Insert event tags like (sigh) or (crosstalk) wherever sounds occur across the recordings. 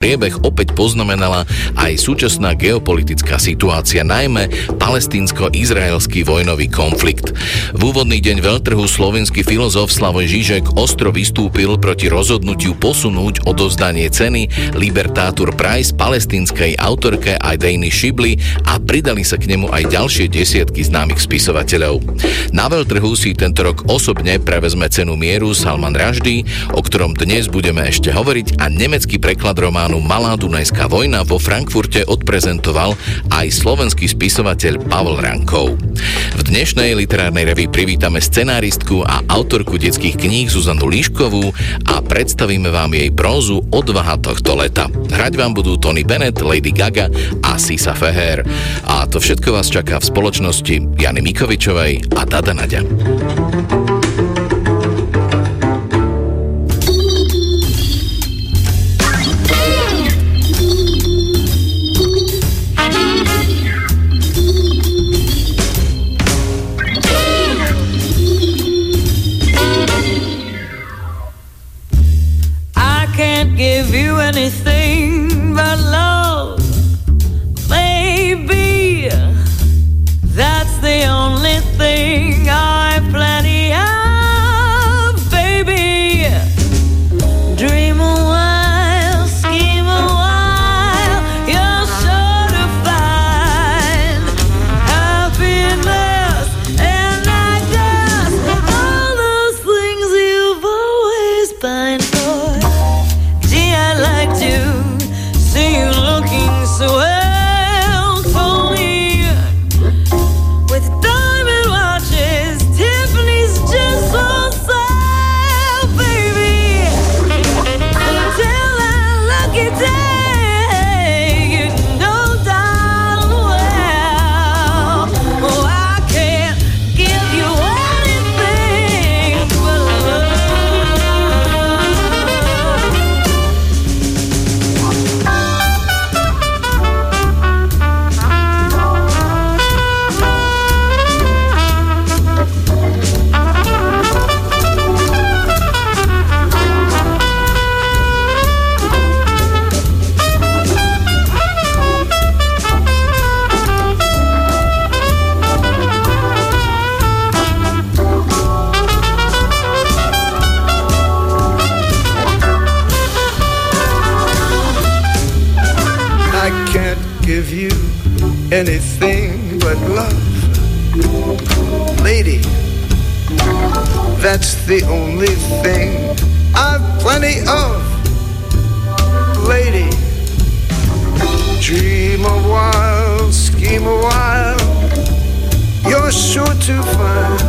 Priebeh opäť poznamenala aj súčasná geopolitická situácia, najmä palestínsko-izraelský vojnový konflikt. V úvodný deň veľtrhu slovenský filozof Slavoj Žižek ostro vystúpil proti rozhodnutiu posunúť odovzdanie ceny Libertátur Prize palestínskej autorke Aidejny Šibli a pridali sa k nemu aj ďalšie desiatky známych spisovateľov. Na veľtrhu si tento rok osobne prevezme cenu mieru Salman Raždy, o ktorom dnes budeme ešte hovoriť a nemecký preklad románu románu Malá Dunajská vojna vo Frankfurte odprezentoval aj slovenský spisovateľ Pavel Rankov. V dnešnej literárnej revi privítame scenáristku a autorku detských kníh Zuzanu Líškovú a predstavíme vám jej prózu Odvaha tohto leta. Hrať vám budú Tony Bennett, Lady Gaga a Sisa Feher. A to všetko vás čaká v spoločnosti Jany Mikovičovej a Dada Nadia. the only thing I've plenty of. Lady, dream a while, scheme a while, you're sure to find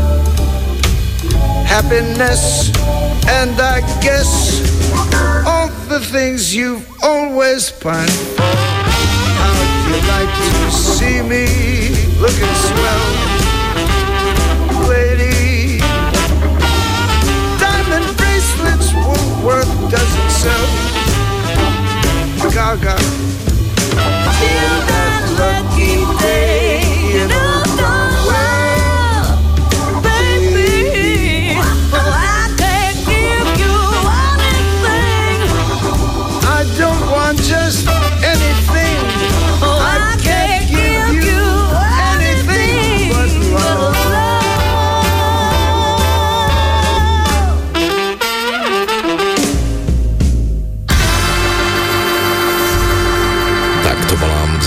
happiness, and I guess all the things you've always pined for. How'd you like to see me looking swell? worth doesn't sell. Gaga. Feel that lucky day.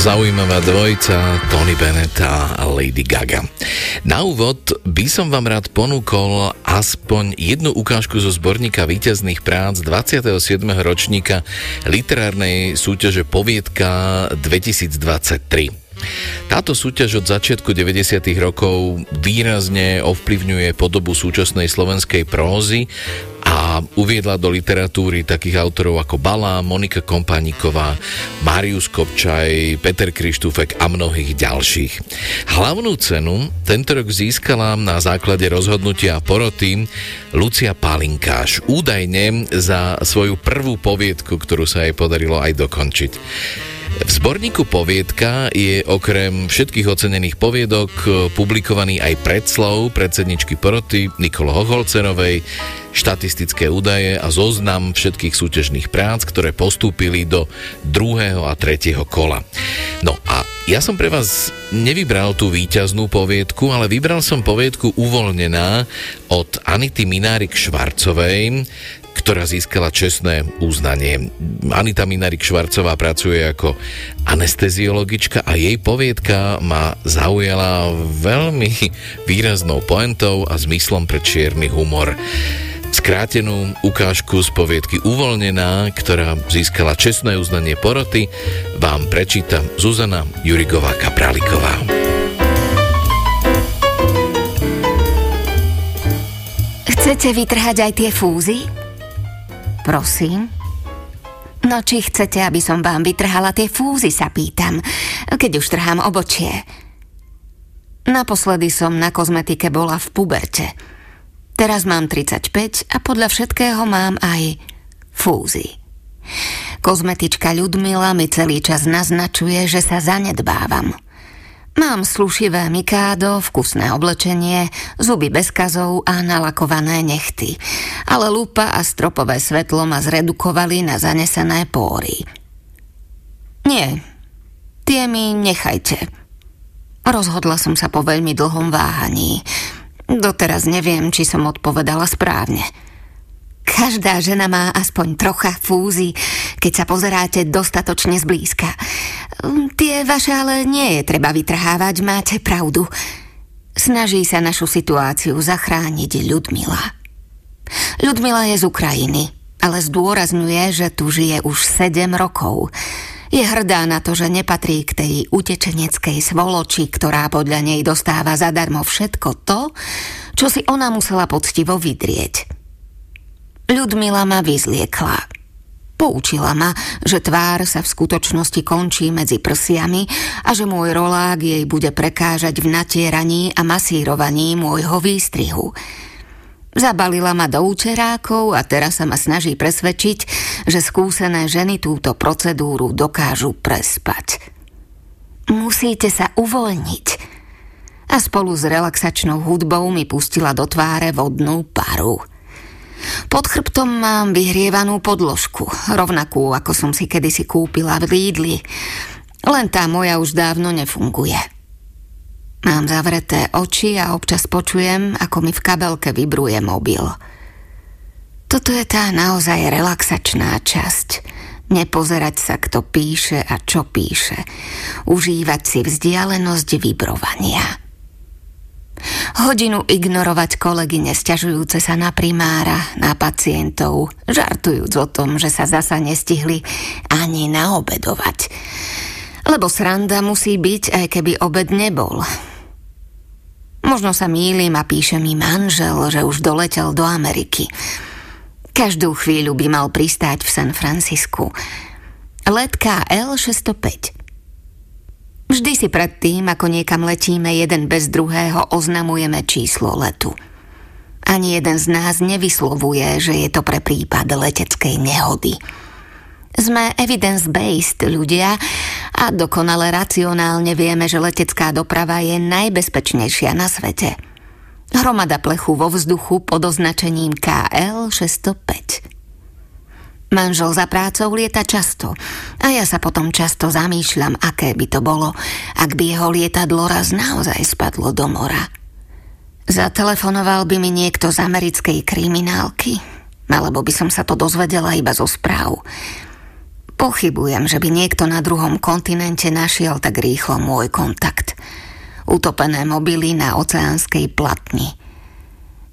Zaujímavá dvojica Tony Bennett a Lady Gaga. Na úvod by som vám rád ponúkol aspoň jednu ukážku zo zborníka víťazných prác 27. ročníka literárnej súťaže Poviedka 2023. Táto súťaž od začiatku 90. rokov výrazne ovplyvňuje podobu súčasnej slovenskej prózy a uviedla do literatúry takých autorov ako Balá, Monika Kompániková, Marius Kopčaj, Peter Krištúfek a mnohých ďalších. Hlavnú cenu tento rok získala na základe rozhodnutia poroty Lucia Palinkáš, údajne za svoju prvú poviedku, ktorú sa jej podarilo aj dokončiť. V zborníku Poviedka je okrem všetkých ocenených poviedok publikovaný aj predslov predsedničky poroty Nikolo Hoholcerovej, štatistické údaje a zoznam všetkých súťažných prác, ktoré postúpili do druhého a tretieho kola. No a ja som pre vás nevybral tú víťaznú poviedku, ale vybral som poviedku uvoľnená od Anity Minárik Švarcovej, ktorá získala čestné uznanie. Anita Minarik Švarcová pracuje ako anesteziologička a jej poviedka ma zaujala veľmi výraznou poentou a zmyslom pre čierny humor skrátenú ukážku z poviedky Uvoľnená, ktorá získala čestné uznanie poroty, vám prečíta Zuzana Jurigová Kapraliková. Chcete vytrhať aj tie fúzy? Prosím? No či chcete, aby som vám vytrhala tie fúzy, sa pýtam, keď už trhám obočie. Naposledy som na kozmetike bola v puberte. Teraz mám 35 a podľa všetkého mám aj fúzy. Kozmetička Ľudmila mi celý čas naznačuje, že sa zanedbávam. Mám slušivé mikádo, vkusné oblečenie, zuby bez kazov a nalakované nechty. Ale lupa a stropové svetlo ma zredukovali na zanesené póry. Nie, tie mi nechajte. Rozhodla som sa po veľmi dlhom váhaní. Doteraz neviem, či som odpovedala správne. Každá žena má aspoň trocha fúzy, keď sa pozeráte dostatočne zblízka. Mm, tie vaše ale nie je treba vytrhávať, máte pravdu. Snaží sa našu situáciu zachrániť Ľudmila. Ľudmila je z Ukrajiny, ale zdôrazňuje, že tu žije už 7 rokov. Je hrdá na to, že nepatrí k tej utečeneckej svoloči, ktorá podľa nej dostáva zadarmo všetko to, čo si ona musela poctivo vydrieť. Ľudmila ma vyzliekla. Poučila ma, že tvár sa v skutočnosti končí medzi prsiami a že môj rolák jej bude prekážať v natieraní a masírovaní môjho výstrihu. Zabalila ma do účerákov a teraz sa ma snaží presvedčiť, že skúsené ženy túto procedúru dokážu prespať. Musíte sa uvoľniť. A spolu s relaxačnou hudbou mi pustila do tváre vodnú paru. Pod chrbtom mám vyhrievanú podložku, rovnakú ako som si kedysi kúpila v Lídli. Len tá moja už dávno nefunguje. Mám zavreté oči a občas počujem, ako mi v kabelke vibruje mobil. Toto je tá naozaj relaxačná časť. Nepozerať sa, kto píše a čo píše. Užívať si vzdialenosť vibrovania. Hodinu ignorovať kolegy nesťažujúce sa na primára, na pacientov, žartujúc o tom, že sa zasa nestihli ani naobedovať. Lebo sranda musí byť, aj keby obed nebol. Možno sa mýlim a píše mi manžel, že už doletel do Ameriky. Každú chvíľu by mal pristáť v San Francisku. Let KL 605. Vždy si predtým, ako niekam letíme jeden bez druhého, oznamujeme číslo letu. Ani jeden z nás nevyslovuje, že je to pre prípad leteckej nehody. Sme evidence-based ľudia a dokonale racionálne vieme, že letecká doprava je najbezpečnejšia na svete. Hromada plechu vo vzduchu pod označením KL 605. Manžel za prácou lieta často a ja sa potom často zamýšľam, aké by to bolo, ak by jeho lietadlo raz naozaj spadlo do mora. Zatelefonoval by mi niekto z americkej kriminálky, alebo by som sa to dozvedela iba zo správ. Pochybujem, že by niekto na druhom kontinente našiel tak rýchlo môj kontakt. Utopené mobily na oceánskej platni –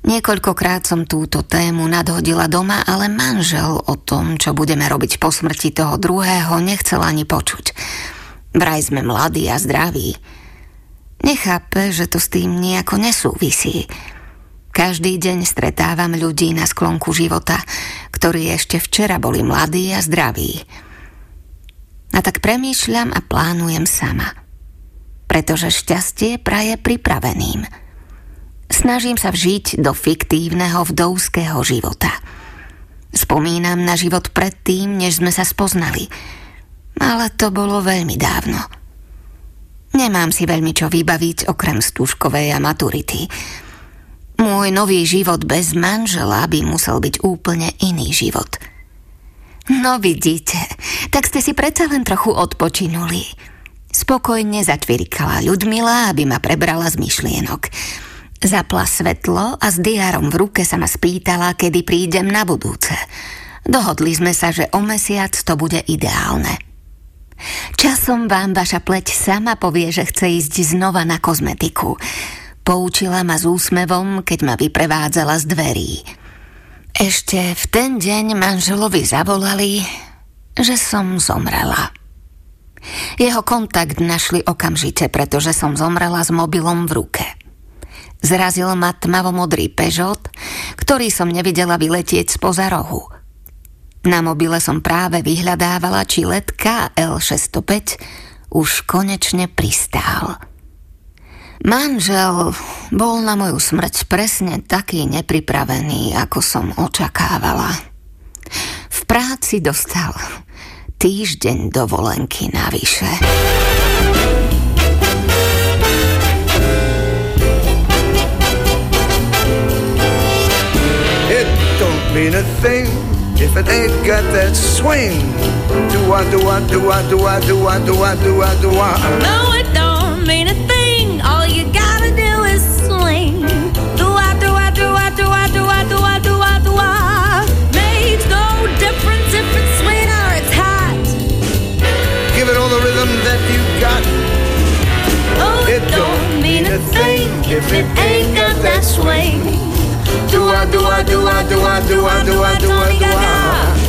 Niekoľkokrát som túto tému nadhodila doma, ale manžel o tom, čo budeme robiť po smrti toho druhého, nechcel ani počuť. Vraj sme mladí a zdraví. Nechápe, že to s tým nejako nesúvisí. Každý deň stretávam ľudí na sklonku života, ktorí ešte včera boli mladí a zdraví. A tak premýšľam a plánujem sama. Pretože šťastie praje pripraveným – Snažím sa vžiť do fiktívneho vdovského života. Spomínam na život predtým, než sme sa spoznali. Ale to bolo veľmi dávno. Nemám si veľmi čo vybaviť okrem stúžkovej a maturity. Môj nový život bez manžela by musel byť úplne iný život. No vidíte, tak ste si predsa len trochu odpočinuli. Spokojne začvirikala Ľudmila, aby ma prebrala z myšlienok. Zapla svetlo a s diárom v ruke sa ma spýtala, kedy prídem na budúce. Dohodli sme sa, že o mesiac to bude ideálne. Časom vám vaša pleť sama povie, že chce ísť znova na kozmetiku. Poučila ma s úsmevom, keď ma vyprevádzala z dverí. Ešte v ten deň manželovi zavolali, že som zomrela. Jeho kontakt našli okamžite, pretože som zomrela s mobilom v ruke. Zrazil ma tmavomodrý Peugeot, ktorý som nevidela vyletieť spoza rohu. Na mobile som práve vyhľadávala, či let KL605 už konečne pristál. Manžel bol na moju smrť presne taký nepripravený, ako som očakávala. V práci dostal týždeň dovolenky navyše. Mean a thing if it ain't got that swing. Do I, do I, do I, do I, do I, do I, do I, do I? No, it don't mean a thing. All you gotta do is swing. Do I, do I, do I, do I, do I, do I, do I, do I? Makes no difference if it's sweet or it's hot. Give it all the rhythm that you got. Oh, it don't mean a thing if it ain't got that swing do I do I do I do I do I do I do I do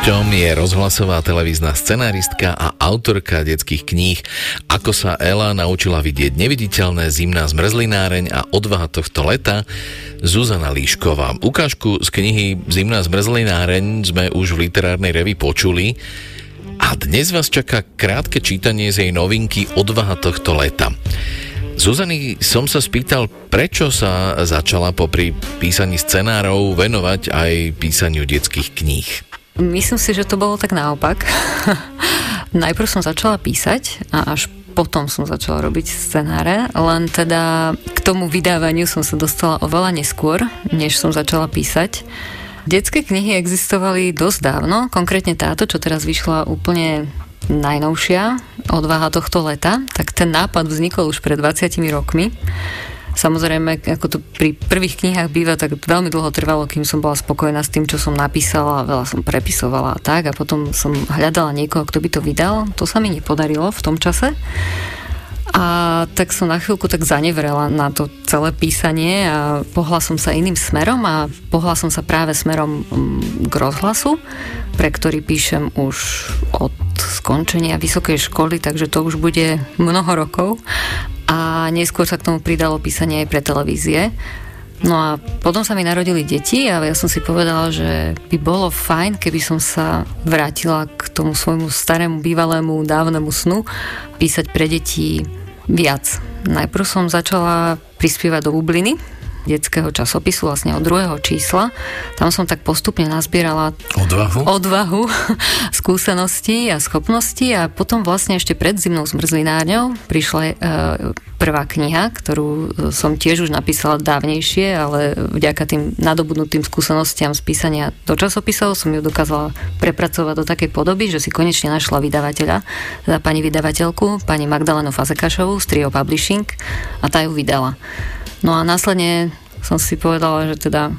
I rozhlasová televízna scenaristka a autorka detských kníh Ako sa Ela naučila vidieť neviditeľné zimná zmrzlináreň a odvaha tohto leta Zuzana Líšková. Ukážku z knihy Zimná zmrzlináreň sme už v literárnej revi počuli a dnes vás čaká krátke čítanie z jej novinky Odvaha tohto leta. Zuzany som sa spýtal, prečo sa začala popri písaní scenárov venovať aj písaniu detských kníh. Myslím si, že to bolo tak naopak. (laughs) Najprv som začala písať a až potom som začala robiť scenáre, len teda k tomu vydávaniu som sa dostala oveľa neskôr, než som začala písať. Detské knihy existovali dosť dávno, konkrétne táto, čo teraz vyšla úplne najnovšia, odvaha tohto leta, tak ten nápad vznikol už pred 20 rokmi. Samozrejme, ako to pri prvých knihách býva, tak veľmi dlho trvalo, kým som bola spokojná s tým, čo som napísala, veľa som prepisovala a tak a potom som hľadala niekoho, kto by to vydal. To sa mi nepodarilo v tom čase. A tak som na chvíľku tak zanevrela na to celé písanie a pohla som sa iným smerom a pohla som sa práve smerom mm, k rozhlasu, pre ktorý píšem už od skončenia vysokej školy, takže to už bude mnoho rokov a neskôr sa k tomu pridalo písanie aj pre televízie. No a potom sa mi narodili deti a ja som si povedala, že by bolo fajn, keby som sa vrátila k tomu svojmu starému, bývalému, dávnemu snu písať pre deti viac. Najprv som začala prispievať do bubliny, detského časopisu, vlastne od druhého čísla. Tam som tak postupne nazbierala odvahu, odvahu (laughs) skúsenosti a schopnosti a potom vlastne ešte pred zimnou zmrzlinárňou prišla e, prvá kniha, ktorú e, som tiež už napísala dávnejšie, ale vďaka tým nadobudnutým skúsenostiam z písania do časopisov som ju dokázala prepracovať do takej podoby, že si konečne našla vydavateľa, teda pani vydavateľku, pani Magdalenu Fazekašovú z Trio Publishing a tá ju vydala. No a následne som si povedala, že teda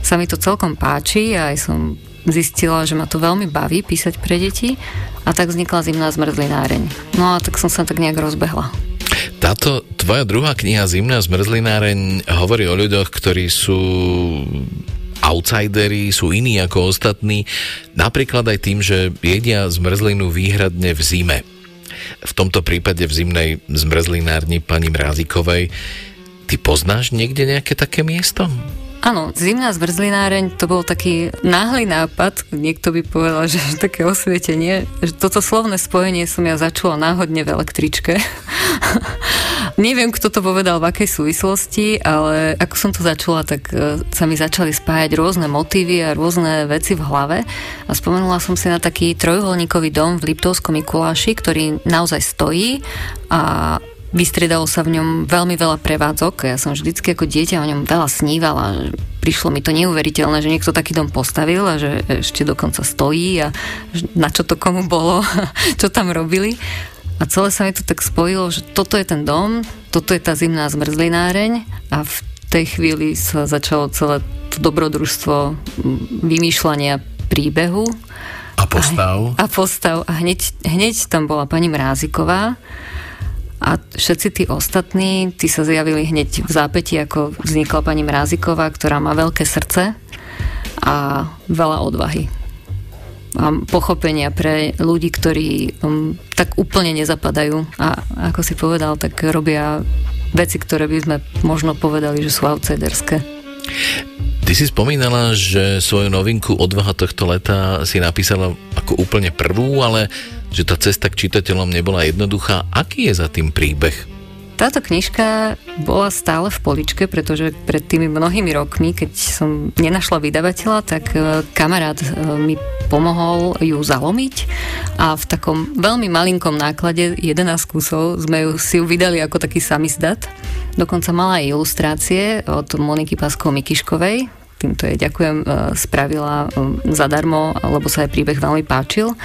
sa mi to celkom páči a aj som zistila, že ma to veľmi baví písať pre deti a tak vznikla zimná zmrzlináreň. No a tak som sa tak nejak rozbehla. Táto tvoja druhá kniha Zimná zmrzlináreň hovorí o ľuďoch, ktorí sú outsideri, sú iní ako ostatní, napríklad aj tým, že jedia zmrzlinu výhradne v zime. V tomto prípade v zimnej zmrzlinárni pani Mrázikovej Ty poznáš niekde nejaké také miesto? Áno, zimná zmrzlináreň to bol taký náhly nápad, niekto by povedal, že (laughs) také osvietenie, že toto slovné spojenie som ja začula náhodne v električke. (laughs) Neviem, kto to povedal v akej súvislosti, ale ako som to začula, tak e, sa mi začali spájať rôzne motívy a rôzne veci v hlave a spomenula som si na taký trojuholníkový dom v Liptovskom Mikuláši, ktorý naozaj stojí a Vystriedalo sa v ňom veľmi veľa prevádzok. Ja som vždycky ako dieťa o ňom veľa snívala. Prišlo mi to neuveriteľné, že niekto taký dom postavil a že ešte dokonca stojí a na čo to komu bolo, (laughs) čo tam robili. A celé sa mi to tak spojilo, že toto je ten dom, toto je tá zimná zmrzlináreň a v tej chvíli sa začalo celé to dobrodružstvo vymýšľania príbehu. A postav. A, a postav. A hneď, hneď tam bola pani Mráziková, a všetci tí ostatní, tí sa zjavili hneď v zápäti, ako vznikla pani Mráziková, ktorá má veľké srdce a veľa odvahy. A pochopenia pre ľudí, ktorí um, tak úplne nezapadajú a ako si povedal, tak robia veci, ktoré by sme možno povedali, že sú outsiderské. Ty si spomínala, že svoju novinku Odvaha tohto leta si napísala ako úplne prvú, ale že tá cesta k čitateľom nebola jednoduchá. Aký je za tým príbeh? Táto knižka bola stále v poličke, pretože pred tými mnohými rokmi, keď som nenašla vydavateľa, tak e, kamarát e, mi pomohol ju zalomiť a v takom veľmi malinkom náklade 11 kusov sme ju, si ju vydali ako taký samizdat. Dokonca mala aj ilustrácie od Moniky Paskov Mikiškovej, týmto jej ďakujem, e, spravila e, zadarmo, lebo sa jej príbeh veľmi páčil.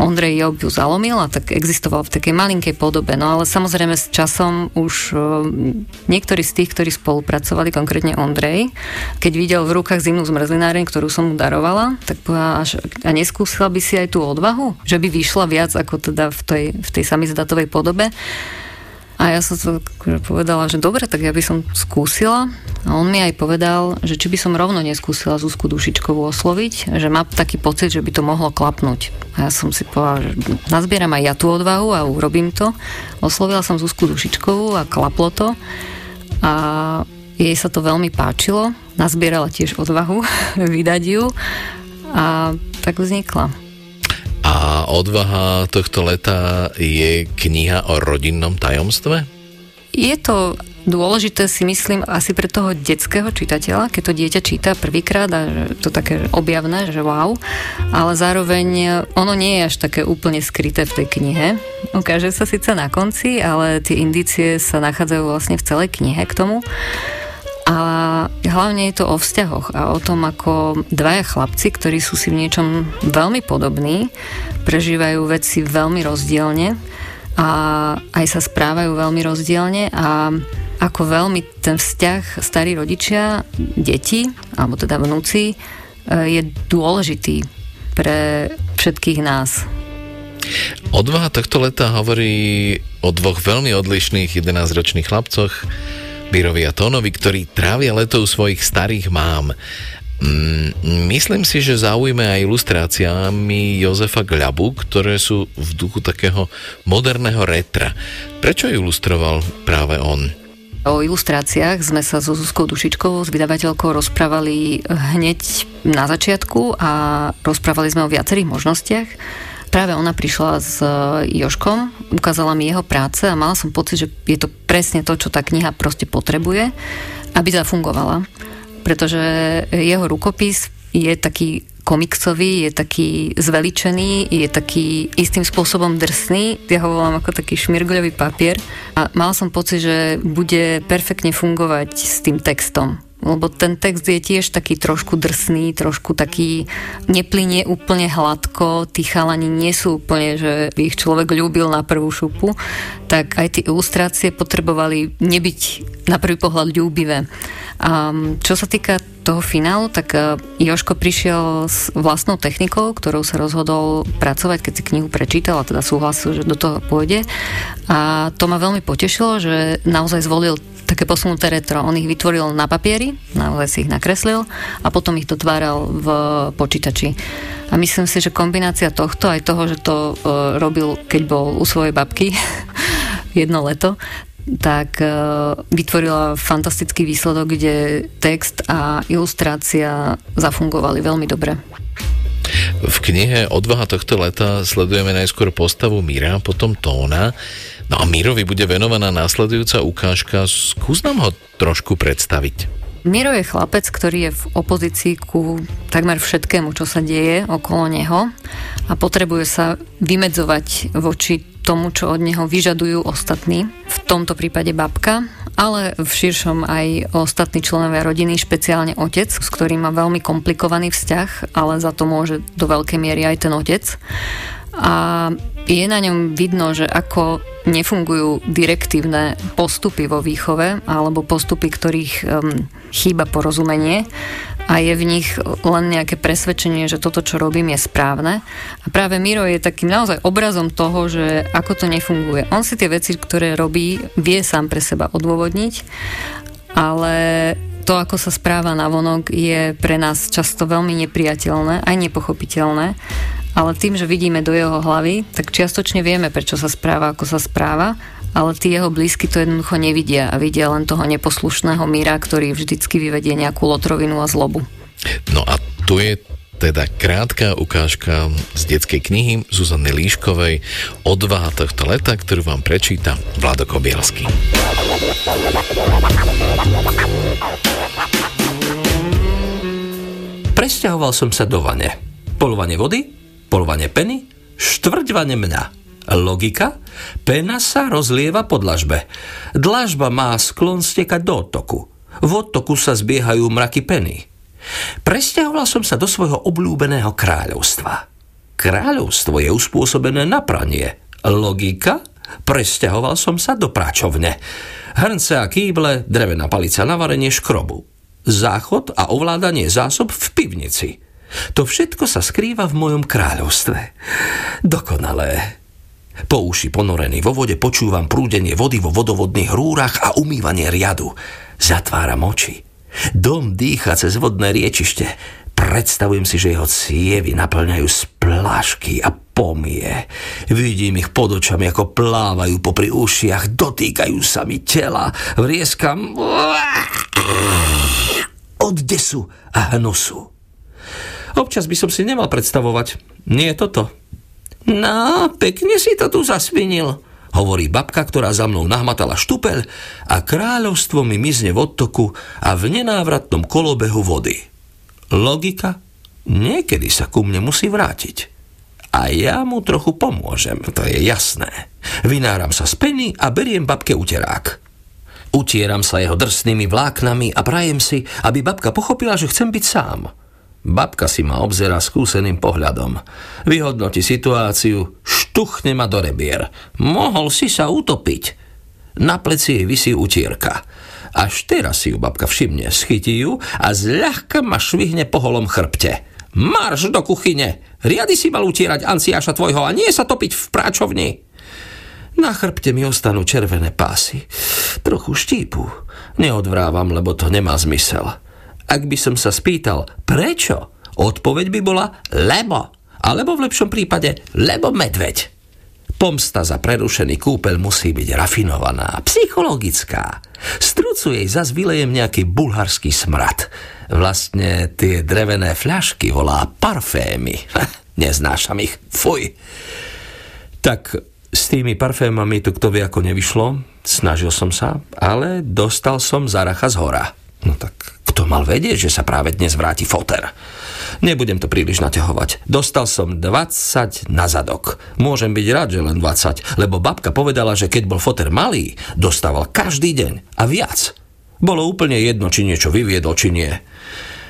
Ondrej Job ju zalomil a tak existoval v takej malinkej podobe. No ale samozrejme s časom už e, niektorí z tých, ktorí spolupracovali, konkrétne Ondrej, keď videl v rukách zimnú zmrzlináreň, ktorú som mu darovala, tak až, a neskúsila by si aj tú odvahu, že by vyšla viac ako teda v tej, v tej samizdatovej podobe. A ja som to akože povedala, že dobre, tak ja by som skúsila. A on mi aj povedal, že či by som rovno neskúsila Zuzku Dušičkovú osloviť, že má taký pocit, že by to mohlo klapnúť. A ja som si povedala, že nazbieram aj ja tú odvahu a urobím to. Oslovila som Zuzku Dušičkovú a klaplo to. A jej sa to veľmi páčilo. Nazbierala tiež odvahu (laughs) vydať ju. A tak vznikla. A odvaha tohto leta je kniha o rodinnom tajomstve? Je to dôležité si myslím asi pre toho detského čitateľa, keď to dieťa číta prvýkrát a to také objavné, že wow, ale zároveň ono nie je až také úplne skryté v tej knihe. Ukáže sa síce na konci, ale tie indície sa nachádzajú vlastne v celej knihe k tomu. A hlavne je to o vzťahoch a o tom, ako dvaja chlapci, ktorí sú si v niečom veľmi podobní, prežívajú veci veľmi rozdielne a aj sa správajú veľmi rozdielne a ako veľmi ten vzťah starí rodičia, deti, alebo teda vnúci, e, je dôležitý pre všetkých nás. Odvaha tohto leta hovorí o dvoch veľmi odlišných 11-ročných chlapcoch, Birovi a Tónovi, ktorí trávia leto u svojich starých mám. Mm, myslím si, že zaujíme aj ilustráciami Jozefa Gľabu, ktoré sú v duchu takého moderného retra. Prečo ilustroval práve on? O ilustráciách sme sa so Zuzkou Dušičkovou, s vydavateľkou, rozprávali hneď na začiatku a rozprávali sme o viacerých možnostiach. Práve ona prišla s Joškom, ukázala mi jeho práce a mala som pocit, že je to presne to, čo tá kniha proste potrebuje, aby zafungovala. Pretože jeho rukopis je taký komiksový, je taký zveličený, je taký istým spôsobom drsný. Ja ho volám ako taký šmirgľový papier. A mal som pocit, že bude perfektne fungovať s tým textom lebo ten text je tiež taký trošku drsný, trošku taký neplynie úplne hladko, tí chalani nie sú úplne, že by ich človek ľúbil na prvú šupu, tak aj tie ilustrácie potrebovali nebyť na prvý pohľad ľúbivé. A čo sa týka toho finálu, tak e, Joško prišiel s vlastnou technikou, ktorou sa rozhodol pracovať, keď si knihu prečítal a teda súhlasil, že do toho pôjde. A to ma veľmi potešilo, že naozaj zvolil také posunuté retro. On ich vytvoril na papieri, naozaj si ich nakreslil a potom ich dotváral v počítači. A myslím si, že kombinácia tohto aj toho, že to e, robil, keď bol u svojej babky (laughs) jedno leto, tak e, vytvorila fantastický výsledok, kde text a ilustrácia zafungovali veľmi dobre. V knihe Odvaha tohto leta sledujeme najskôr postavu Mira, potom Tóna. No a Mirovi bude venovaná následujúca ukážka. Skús nám ho trošku predstaviť. Miro je chlapec, ktorý je v opozícii ku takmer všetkému, čo sa deje okolo neho a potrebuje sa vymedzovať voči tomu, čo od neho vyžadujú ostatní, v tomto prípade babka, ale v širšom aj ostatní členovia rodiny, špeciálne otec, s ktorým má veľmi komplikovaný vzťah, ale za to môže do veľkej miery aj ten otec. A je na ňom vidno, že ako nefungujú direktívne postupy vo výchove alebo postupy, ktorých um, chýba porozumenie a je v nich len nejaké presvedčenie, že toto, čo robím, je správne. A práve Miro je takým naozaj obrazom toho, že ako to nefunguje. On si tie veci, ktoré robí, vie sám pre seba odôvodniť, ale to, ako sa správa na vonok, je pre nás často veľmi nepriateľné, aj nepochopiteľné ale tým, že vidíme do jeho hlavy, tak čiastočne vieme, prečo sa správa, ako sa správa, ale tí jeho blízky to jednoducho nevidia a vidia len toho neposlušného míra, ktorý vždycky vyvedie nejakú lotrovinu a zlobu. No a tu je teda krátka ukážka z detskej knihy Zuzany Líškovej Odvaha tohto leta, ktorú vám prečíta Vlado Kobielsky. Presťahoval som sa do vane. Polovanie vody, polovanie peny, štvrťvane mňa. Logika? Pena sa rozlieva po dlažbe. Dlažba má sklon stekať do otoku. V otoku sa zbiehajú mraky peny. Presťahoval som sa do svojho obľúbeného kráľovstva. Kráľovstvo je uspôsobené na pranie. Logika? Presťahoval som sa do práčovne. Hrnce a kýble, drevená palica na varenie škrobu. Záchod a ovládanie zásob v pivnici. To všetko sa skrýva v mojom kráľovstve. Dokonalé. Po uši ponorený vo vode počúvam prúdenie vody vo vodovodných rúrach a umývanie riadu. Zatváram oči. Dom dýcha cez vodné riečište. Predstavujem si, že jeho cievy naplňajú splášky a pomie. Vidím ich pod očami, ako plávajú popri ušiach, dotýkajú sa mi tela, vrieskam od desu a hnusu. Občas by som si nemal predstavovať. Nie toto. No, pekne si to tu zasvinil, hovorí babka, ktorá za mnou nahmatala štupel a kráľovstvo mi mizne v odtoku a v nenávratnom kolobehu vody. Logika? Niekedy sa ku mne musí vrátiť. A ja mu trochu pomôžem, to je jasné. Vynáram sa z peny a beriem babke uterák. Utieram sa jeho drsnými vláknami a prajem si, aby babka pochopila, že chcem byť sám – Babka si ma obzera skúseným pohľadom. Vyhodnoti situáciu, štuchne ma do rebier. Mohol si sa utopiť. Na pleci jej vysí utierka. Až teraz si ju babka všimne, schytí ju a zľahka ma švihne po holom chrbte. Marš do kuchyne! Riady si mal utierať anciáša tvojho a nie sa topiť v práčovni. Na chrbte mi ostanú červené pásy. Trochu štípu. Neodvrávam, lebo to nemá zmysel. Ak by som sa spýtal, prečo? Odpoveď by bola lebo. Alebo v lepšom prípade, lebo medveď. Pomsta za prerušený kúpel musí byť rafinovaná, psychologická. Z trucu jej zas vylejem nejaký bulharský smrad. Vlastne tie drevené fľašky volá parfémy. (laughs) Neznášam ich. Fuj. Tak s tými parfémami to kto vie ako nevyšlo. Snažil som sa, ale dostal som zaracha z hora. No tak kto mal vedieť, že sa práve dnes vráti foter? Nebudem to príliš naťahovať. Dostal som 20 na zadok. Môžem byť rád, že len 20, lebo babka povedala, že keď bol foter malý, dostával každý deň a viac. Bolo úplne jedno, či niečo vyviedol, či nie.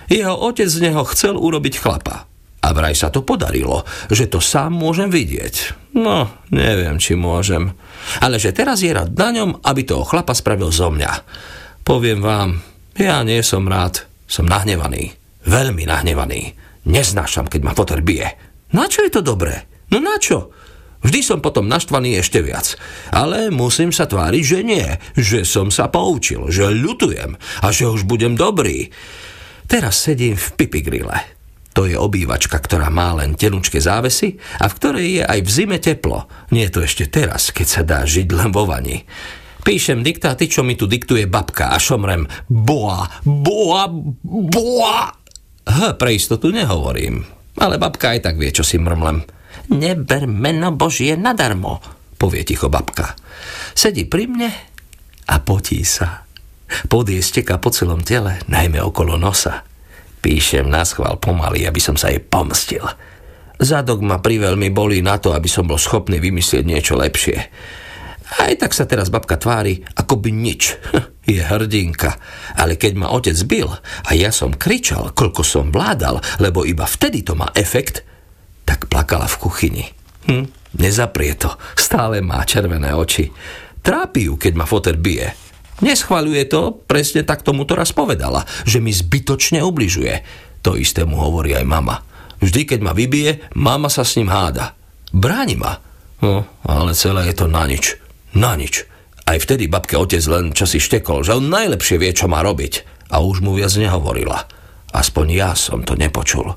Jeho otec z neho chcel urobiť chlapa. A vraj sa to podarilo, že to sám môžem vidieť. No, neviem, či môžem. Ale že teraz je rád na ňom, aby toho chlapa spravil zo mňa. Poviem vám, ja nie som rád, som nahnevaný. Veľmi nahnevaný. Neznášam, keď ma foter bije. Na čo je to dobré? No na čo? Vždy som potom naštvaný ešte viac. Ale musím sa tváriť, že nie. Že som sa poučil, že ľutujem a že už budem dobrý. Teraz sedím v pipigrile. To je obývačka, ktorá má len tenučké závesy a v ktorej je aj v zime teplo. Nie je to ešte teraz, keď sa dá žiť len vo vani. Píšem diktáty, čo mi tu diktuje babka a šomrem boa, boa, boa. H, pre istotu nehovorím, ale babka aj tak vie, čo si mrmlem. Neber meno Božie nadarmo, povie ticho babka. Sedí pri mne a potí sa. Pod jej steká po celom tele, najmä okolo nosa. Píšem na schvál pomaly, aby som sa jej pomstil. Zadok ma priveľmi bolí na to, aby som bol schopný vymyslieť niečo lepšie. Aj tak sa teraz babka tvári, ako by nič. (laughs) Je hrdinka. Ale keď ma otec bil a ja som kričal, koľko som vládal, lebo iba vtedy to má efekt, tak plakala v kuchyni. Hm, nezaprie to. Stále má červené oči. Trápi ju, keď ma foter bije. Neschvaľuje to, presne tak tomu to raz povedala, že mi zbytočne ubližuje. To isté mu hovorí aj mama. Vždy, keď ma vybije, mama sa s ním háda. Bráni ma. No, ale celé je to na nič. Na nič. Aj vtedy babke otec len časy štekol, že on najlepšie vie, čo má robiť. A už mu viac nehovorila. Aspoň ja som to nepočul.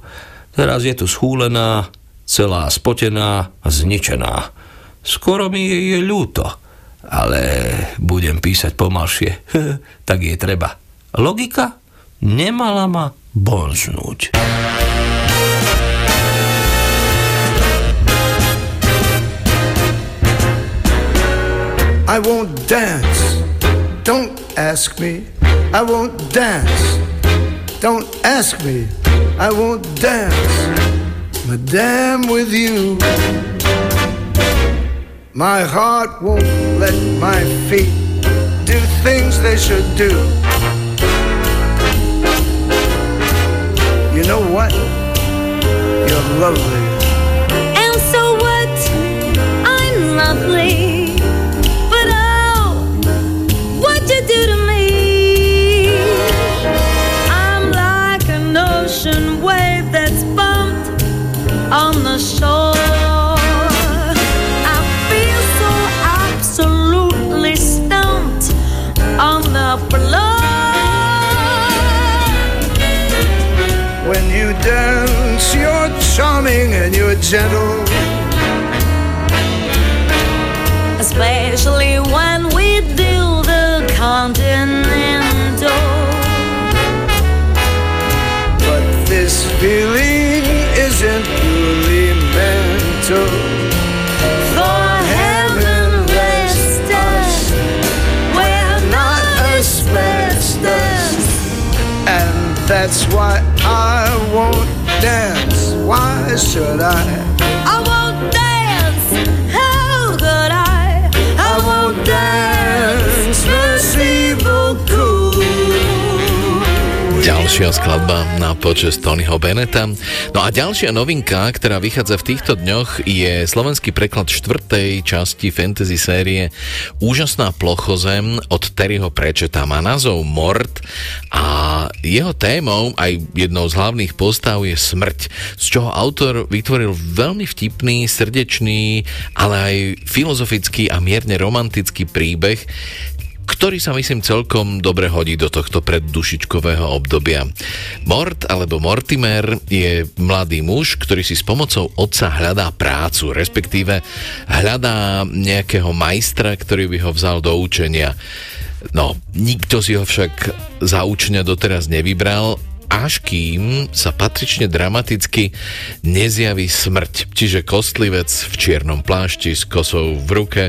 Teraz je tu schúlená, celá spotená, zničená. Skoro mi je, je ľúto ale budem písať pomalšie. (laughs) tak je treba. Logika nemala ma bonznúť. I won't dance. Don't ask me. I won't dance. Don't ask me. I won't dance. Madame with you. My heart won't let my feet do things they should do. You know what? You're lovely. And so what? I'm lovely. The shore. I feel so absolutely stumped on the floor. When you dance, you're charming and you're gentle. Especially when we do the continental. That's why I won't dance. Why should I? Ďalšia skladba na počas Tonyho Beneta. No a ďalšia novinka, ktorá vychádza v týchto dňoch, je slovenský preklad štvrtej časti fantasy série Úžasná plochozem od Terryho Prečeta. Má názov Mort a jeho témou, aj jednou z hlavných postav je smrť, z čoho autor vytvoril veľmi vtipný, srdečný, ale aj filozofický a mierne romantický príbeh, ktorý sa myslím celkom dobre hodí do tohto preddušičkového obdobia. Mort alebo Mortimer je mladý muž, ktorý si s pomocou otca hľadá prácu, respektíve hľadá nejakého majstra, ktorý by ho vzal do učenia. No, nikto si ho však za učňa doteraz nevybral, až kým sa patrične dramaticky nezjaví smrť, čiže kostlivec v čiernom plášti s kosou v ruke,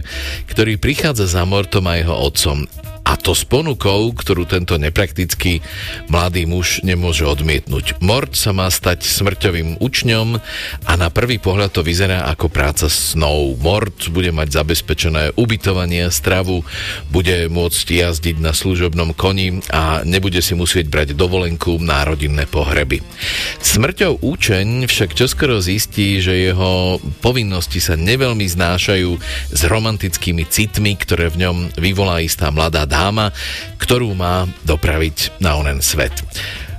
ktorý prichádza za Mortom a jeho otcom. A to s ponukou, ktorú tento nepraktický mladý muž nemôže odmietnúť. Mort sa má stať smrťovým učňom a na prvý pohľad to vyzerá ako práca snou. Mort bude mať zabezpečené ubytovanie, stravu, bude môcť jazdiť na služobnom koni a nebude si musieť brať dovolenku na rodinné pohreby. Smrťou účeň však čoskoro zistí, že jeho povinnosti sa neveľmi znášajú s romantickými citmi, ktoré v ňom vyvolá istá mladá dáma, ktorú má dopraviť na onen svet.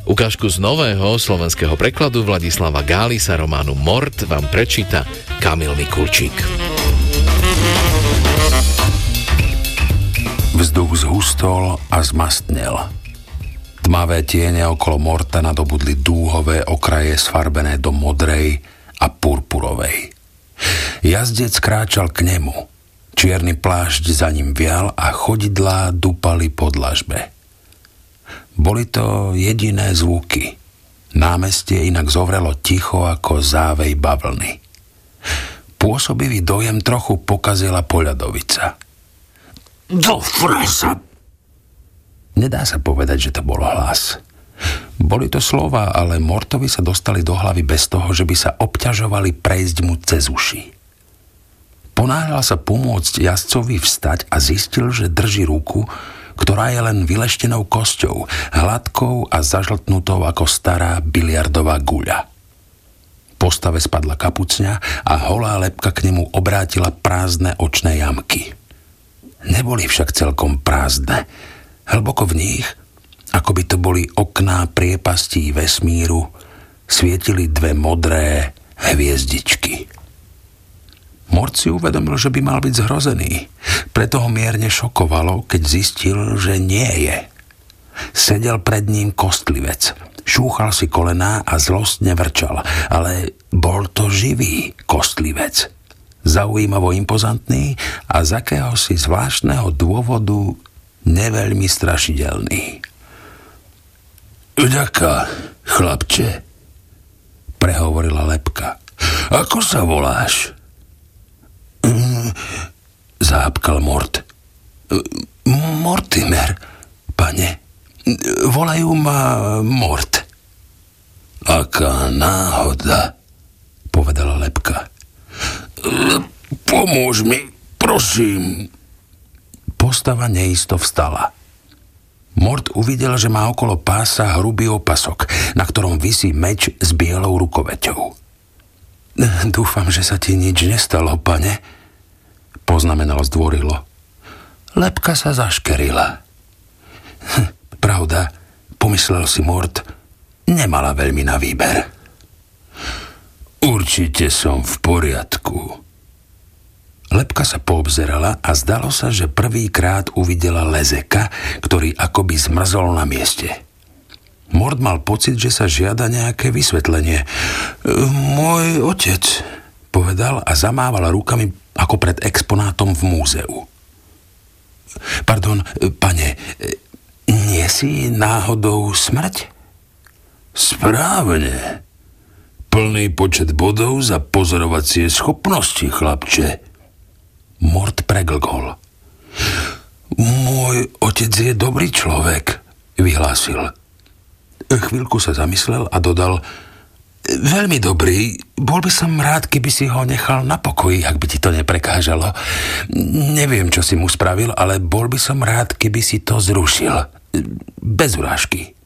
Ukážku z nového slovenského prekladu Vladislava Gálisa románu Mort vám prečíta Kamil Mikulčík. Vzduch zhustol a zmastnel. Tmavé tiene okolo Morta nadobudli dúhové okraje sfarbené do modrej a purpurovej. Jazdec kráčal k nemu – Čierny plášť za ním vial a chodidlá dupali po dlažbe. Boli to jediné zvuky. Námestie inak zovrelo ticho ako závej bavlny. Pôsobivý dojem trochu pokazila poľadovica. Do fresa! Nedá sa povedať, že to bol hlas. Boli to slova, ale Mortovi sa dostali do hlavy bez toho, že by sa obťažovali prejsť mu cez uši. Ponáhľal sa pomôcť jazdcovi vstať a zistil, že drží ruku, ktorá je len vyleštenou kosťou, hladkou a zažltnutou ako stará biliardová guľa. Postave spadla kapucňa a holá lepka k nemu obrátila prázdne očné jamky. Neboli však celkom prázdne. Hlboko v nich, ako by to boli okná priepastí vesmíru, svietili dve modré hviezdičky. Mort si uvedomil, že by mal byť zhrozený. Preto ho mierne šokovalo, keď zistil, že nie je. Sedel pred ním kostlivec. Šúchal si kolená a zlostne vrčal, ale bol to živý kostlivec. Zaujímavo impozantný a z akéhosi zvláštneho dôvodu neveľmi strašidelný. Ďaká, chlapče, prehovorila lepka. Ako sa voláš? (clears throat) Zápkal Mort. Mortimer, pane. Volajú ma Mort. Aká náhoda, povedala lepka. Pomôž mi, prosím. Postava neisto vstala. Mort uvidel, že má okolo pása hrubý opasok, na ktorom visí meč s bielou rukoveťou. Dúfam, že sa ti nič nestalo, pane, poznamenal zdvorilo. Lepka sa zaškerila. (laughs) Pravda, pomyslel si Mort, nemala veľmi na výber. Určite som v poriadku. Lepka sa poobzerala a zdalo sa, že prvýkrát uvidela lezeka, ktorý akoby zmrzol na mieste. Mord mal pocit, že sa žiada nejaké vysvetlenie. Môj otec, povedal a zamával rukami ako pred exponátom v múzeu. Pardon, pane, nie si náhodou smrť? Správne. Plný počet bodov za pozorovacie schopnosti, chlapče. Mort preglgol. Môj otec je dobrý človek, vyhlásil. Chvíľku sa zamyslel a dodal, Veľmi dobrý. Bol by som rád, keby si ho nechal na pokoji, ak by ti to neprekážalo. Neviem, čo si mu spravil, ale bol by som rád, keby si to zrušil. Bez urážky.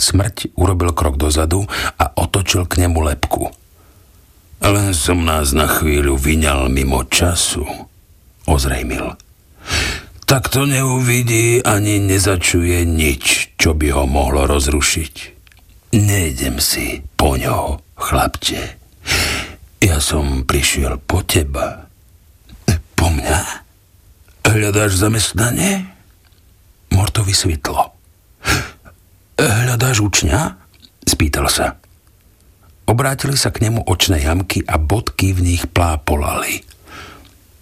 Smrť urobil krok dozadu a otočil k nemu lepku. Len som nás na chvíľu vyňal mimo času, ozrejmil. Tak to neuvidí ani nezačuje nič, čo by ho mohlo rozrušiť. Nejdem si po ňo, chlapče. Ja som prišiel po teba. Po mňa? Hľadáš zamestnanie? Mortovi svitlo. Hľadáš učňa? Spýtal sa. Obrátili sa k nemu očné jamky a bodky v nich plápolali.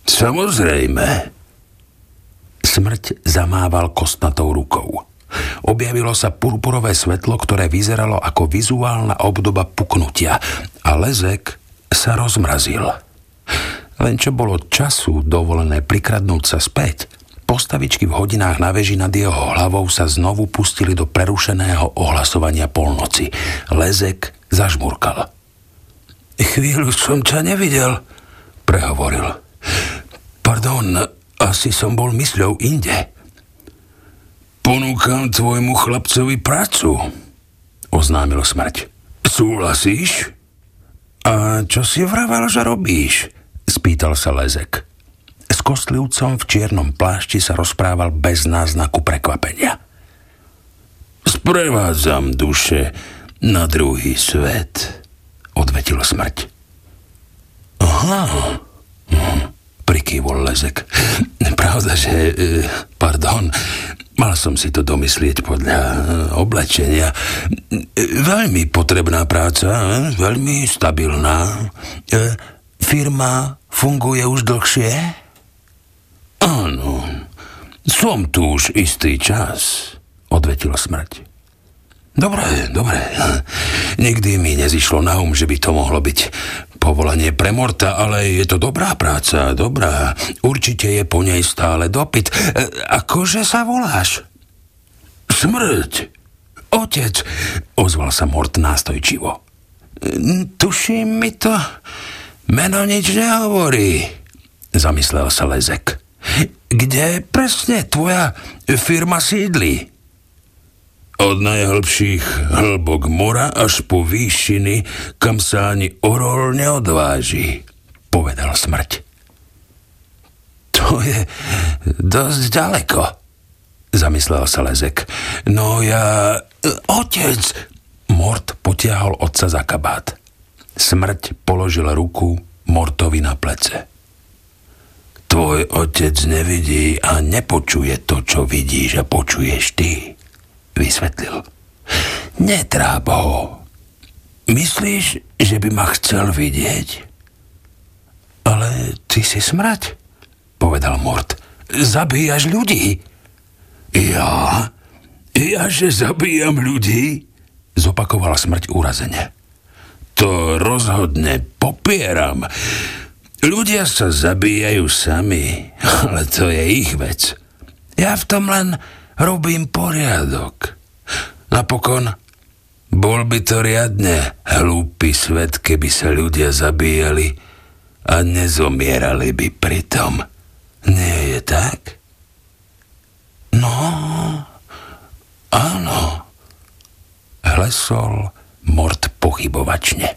Samozrejme. Smrť zamával kostnatou rukou. Objavilo sa purpurové svetlo, ktoré vyzeralo ako vizuálna obdoba puknutia a lezek sa rozmrazil. Len čo bolo času dovolené prikradnúť sa späť, postavičky v hodinách na veži nad jeho hlavou sa znovu pustili do prerušeného ohlasovania polnoci. Lezek zažmurkal. Chvíľu som ťa nevidel, prehovoril. Pardon, asi som bol mysľou inde. Ponúkam tvojmu chlapcovi prácu, oznámil smrť. Súhlasíš? A čo si vravel, že robíš? spýtal sa Lezek. S kostlivcom v čiernom plášti sa rozprával bez náznaku prekvapenia. Sprevádzam duše na druhý svet, odvetil smrť. Aha, hm, prikývol Lezek. Pravda, že... E, pardon, mal som si to domyslieť podľa e, oblečenia. Veľmi potrebná práca, e, veľmi stabilná. Firma funguje už dlhšie? Áno, som tu už istý čas, odvetila smrť. Dobre, dobre. Nikdy mi nezišlo na um, že by to mohlo byť povolanie pre Morta, ale je to dobrá práca, dobrá. Určite je po nej stále dopyt. E, akože sa voláš? Smrť. Otec, ozval sa Mort nástojčivo. E, tuším mi to Meno nič nehovorí, zamyslel sa Lezek. Kde presne tvoja firma sídli? Od najhlbších hlbok mora až po výšiny, kam sa ani orol neodváži, povedal smrť. To je dosť ďaleko, zamyslel sa Lezek. No ja... Otec! Mort potiahol otca za kabát. Smrť položil ruku Mortovi na plece. Tvoj otec nevidí a nepočuje to, čo vidíš a počuješ ty, vysvetlil. Netráp ho. Myslíš, že by ma chcel vidieť? Ale ty si smrť, povedal Mort. Zabíjaš ľudí. Ja? Ja, že zabíjam ľudí? Zopakovala smrť úrazene. To rozhodne popieram. Ľudia sa zabíjajú sami, ale to je ich vec. Ja v tom len robím poriadok. Napokon bol by to riadne hlúpy svet, keby sa ľudia zabíjali a nezomierali by pritom. Nie je tak? No, áno. Hlesol Mort pochybovačne.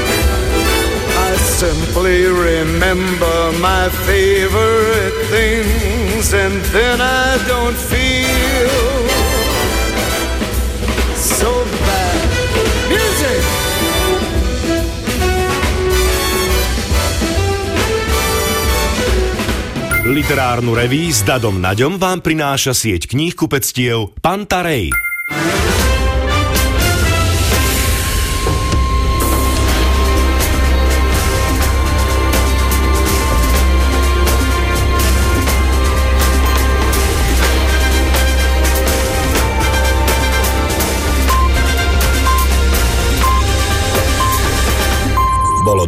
simply remember my favorite things, and then I don't feel so bad. Music! Literárnu reví s Dadom Naďom vám prináša sieť kníh kupectiev Pantarej.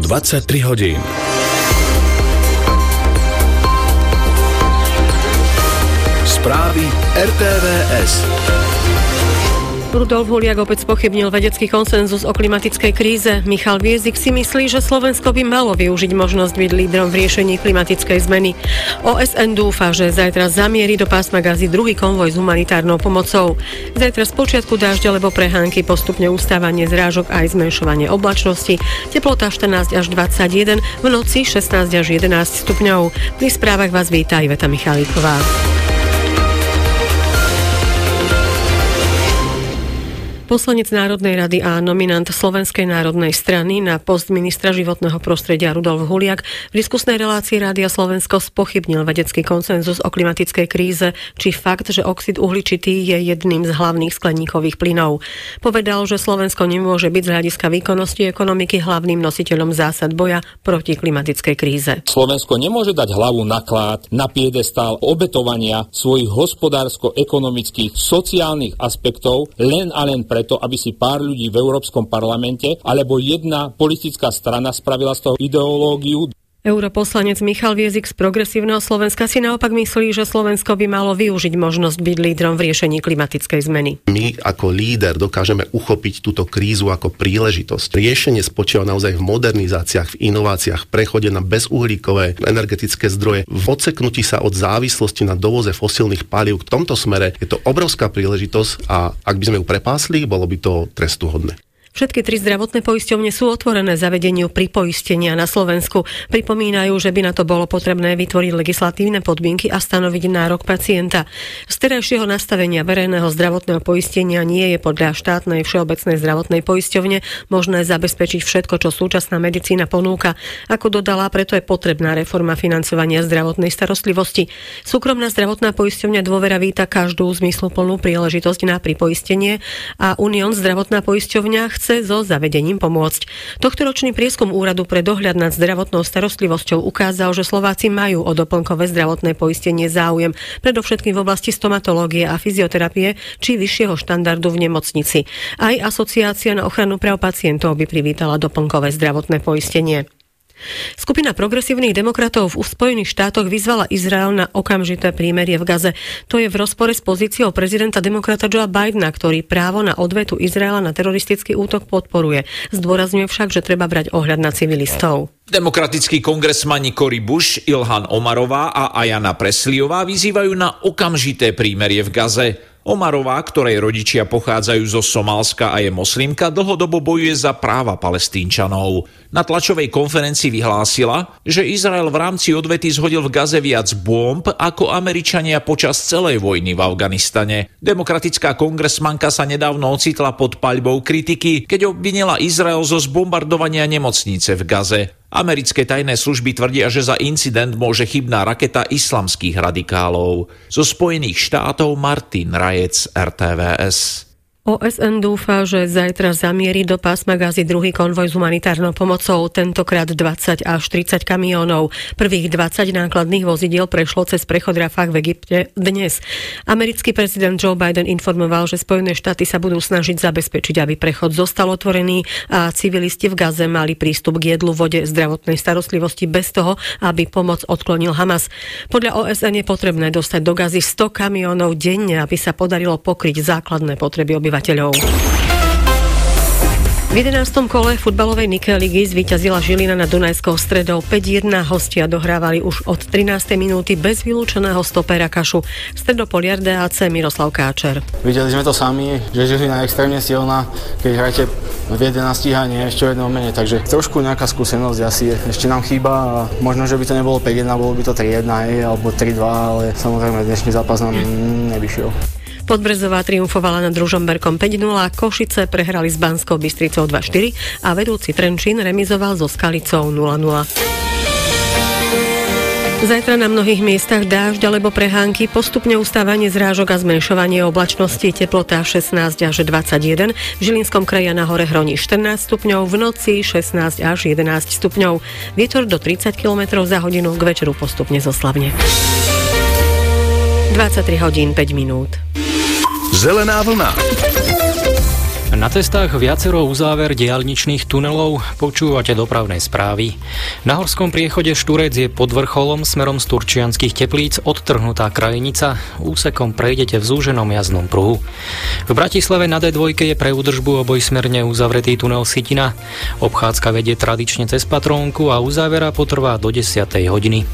23 hodín. Správy RTVS. Rudolf Huliak opäť spochybnil vedecký konsenzus o klimatickej kríze. Michal Viezik si myslí, že Slovensko by malo využiť možnosť byť lídrom v riešení klimatickej zmeny. OSN dúfa, že zajtra zamierí do pásma gazy druhý konvoj s humanitárnou pomocou. Zajtra z počiatku dážď alebo prehánky postupne ustávanie zrážok aj zmenšovanie oblačnosti. Teplota 14 až 21, v noci 16 až 11 stupňov. Pri správach vás víta Iveta Michalíková. Poslanec Národnej rady a nominant Slovenskej národnej strany na post ministra životného prostredia Rudolf Huliak v diskusnej relácii Rádia Slovensko spochybnil vedecký konsenzus o klimatickej kríze, či fakt, že oxid uhličitý je jedným z hlavných skleníkových plynov. Povedal, že Slovensko nemôže byť z hľadiska výkonnosti ekonomiky hlavným nositeľom zásad boja proti klimatickej kríze. Slovensko nemôže dať hlavu na klát, na piedestál obetovania svojich hospodársko-ekonomických, sociálnych aspektov len a len preto, aby si pár ľudí v Európskom parlamente alebo jedna politická strana spravila z toho ideológiu. Europoslanec Michal Viezik z Progresívneho Slovenska si naopak myslí, že Slovensko by malo využiť možnosť byť lídrom v riešení klimatickej zmeny. My ako líder dokážeme uchopiť túto krízu ako príležitosť. Riešenie spočíva naozaj v modernizáciách, v inováciách, prechode na bezuhlíkové energetické zdroje, v odseknutí sa od závislosti na dovoze fosílnych palív. V tomto smere je to obrovská príležitosť a ak by sme ju prepásli, bolo by to trestuhodné. Všetky tri zdravotné poisťovne sú otvorené zavedeniu pripoistenia na Slovensku. Pripomínajú, že by na to bolo potrebné vytvoriť legislatívne podmienky a stanoviť nárok pacienta. Z terajšieho nastavenia verejného zdravotného poistenia nie je podľa štátnej všeobecnej zdravotnej poisťovne možné zabezpečiť všetko, čo súčasná medicína ponúka. Ako dodala, preto je potrebná reforma financovania zdravotnej starostlivosti. Súkromná zdravotná poisťovňa dôvera víta každú zmysluplnú príležitosť na pripoistenie a Unión zdravotná poisťovňa chce so zavedením pomôcť. Tohtoročný prieskum Úradu pre dohľad nad zdravotnou starostlivosťou ukázal, že Slováci majú o doplnkové zdravotné poistenie záujem, predovšetkým v oblasti stomatológie a fyzioterapie či vyššieho štandardu v nemocnici. Aj Asociácia na ochranu práv pacientov by privítala doplnkové zdravotné poistenie. Skupina progresívnych demokratov v Spojených štátoch vyzvala Izrael na okamžité prímerie v Gaze. To je v rozpore s pozíciou prezidenta demokrata Joea Bidena, ktorý právo na odvetu Izraela na teroristický útok podporuje. Zdôrazňuje však, že treba brať ohľad na civilistov. Demokratickí kongresmani Cory Bush, Ilhan Omarová a Ajana Presliová vyzývajú na okamžité prímerie v Gaze. Omarová, ktorej rodičia pochádzajú zo Somálska a je moslimka, dlhodobo bojuje za práva palestínčanov. Na tlačovej konferencii vyhlásila, že Izrael v rámci odvety zhodil v Gaze viac bomb ako Američania počas celej vojny v Afganistane. Demokratická kongresmanka sa nedávno ocitla pod paľbou kritiky, keď obvinila Izrael zo zbombardovania nemocnice v Gaze. Americké tajné služby tvrdia, že za incident môže chybná raketa islamských radikálov. Zo Spojených štátov Martin Rajec, RTVS. OSN dúfa, že zajtra zamierí do pásma gazy druhý konvoj s humanitárnou pomocou, tentokrát 20 až 30 kamiónov. Prvých 20 nákladných vozidiel prešlo cez prechod Rafah v Egypte dnes. Americký prezident Joe Biden informoval, že Spojené štáty sa budú snažiť zabezpečiť, aby prechod zostal otvorený a civilisti v Gaze mali prístup k jedlu, vode, zdravotnej starostlivosti bez toho, aby pomoc odklonil Hamas. Podľa OSN je potrebné dostať do gazy 100 kamiónov denne, aby sa podarilo pokryť základné potreby obyvateľov obyvateľov. V 11. kole futbalovej Nike ligy zvíťazila Žilina na Dunajskou stredou 5-1. Hostia dohrávali už od 13. minúty bez vylúčeného stopera Kašu. Stredopoliar DAC Miroslav Káčer. Videli sme to sami, že Žilina je extrémne silná, keď hráte v 11 stíhanie ešte jednom mene, takže trošku nejaká skúsenosť asi ešte nám chýba a možno, že by to nebolo 5-1, bolo by to 3-1 alebo 3-2, ale samozrejme dnešný zápas nám nevyšiel. Podbrezová triumfovala nad Družomberkom 5-0, Košice prehrali s Banskou Bystricou 2-4 a vedúci Trenčín remizoval so Skalicou 0-0. Zajtra na mnohých miestach dážď alebo prehánky, postupne ustávanie zrážok a zmenšovanie oblačnosti, teplota 16 až 21, v Žilinskom kraji na hore hroní 14 stupňov, v noci 16 až 11 stupňov, vietor do 30 km za hodinu, k večeru postupne zoslavne. 23 hodín 5 minút. Zelená vlna. Na cestách viacero uzáver diálničných tunelov počúvate dopravné správy. Na horskom priechode Šturec je pod vrcholom smerom z Turčianských teplíc odtrhnutá krajinica. Úsekom prejdete v zúženom jazdnom pruhu. V Bratislave na D2 je pre údržbu obojsmerne uzavretý tunel Sitina. Obchádzka vedie tradične cez Patrónku a uzávera potrvá do 10. hodiny.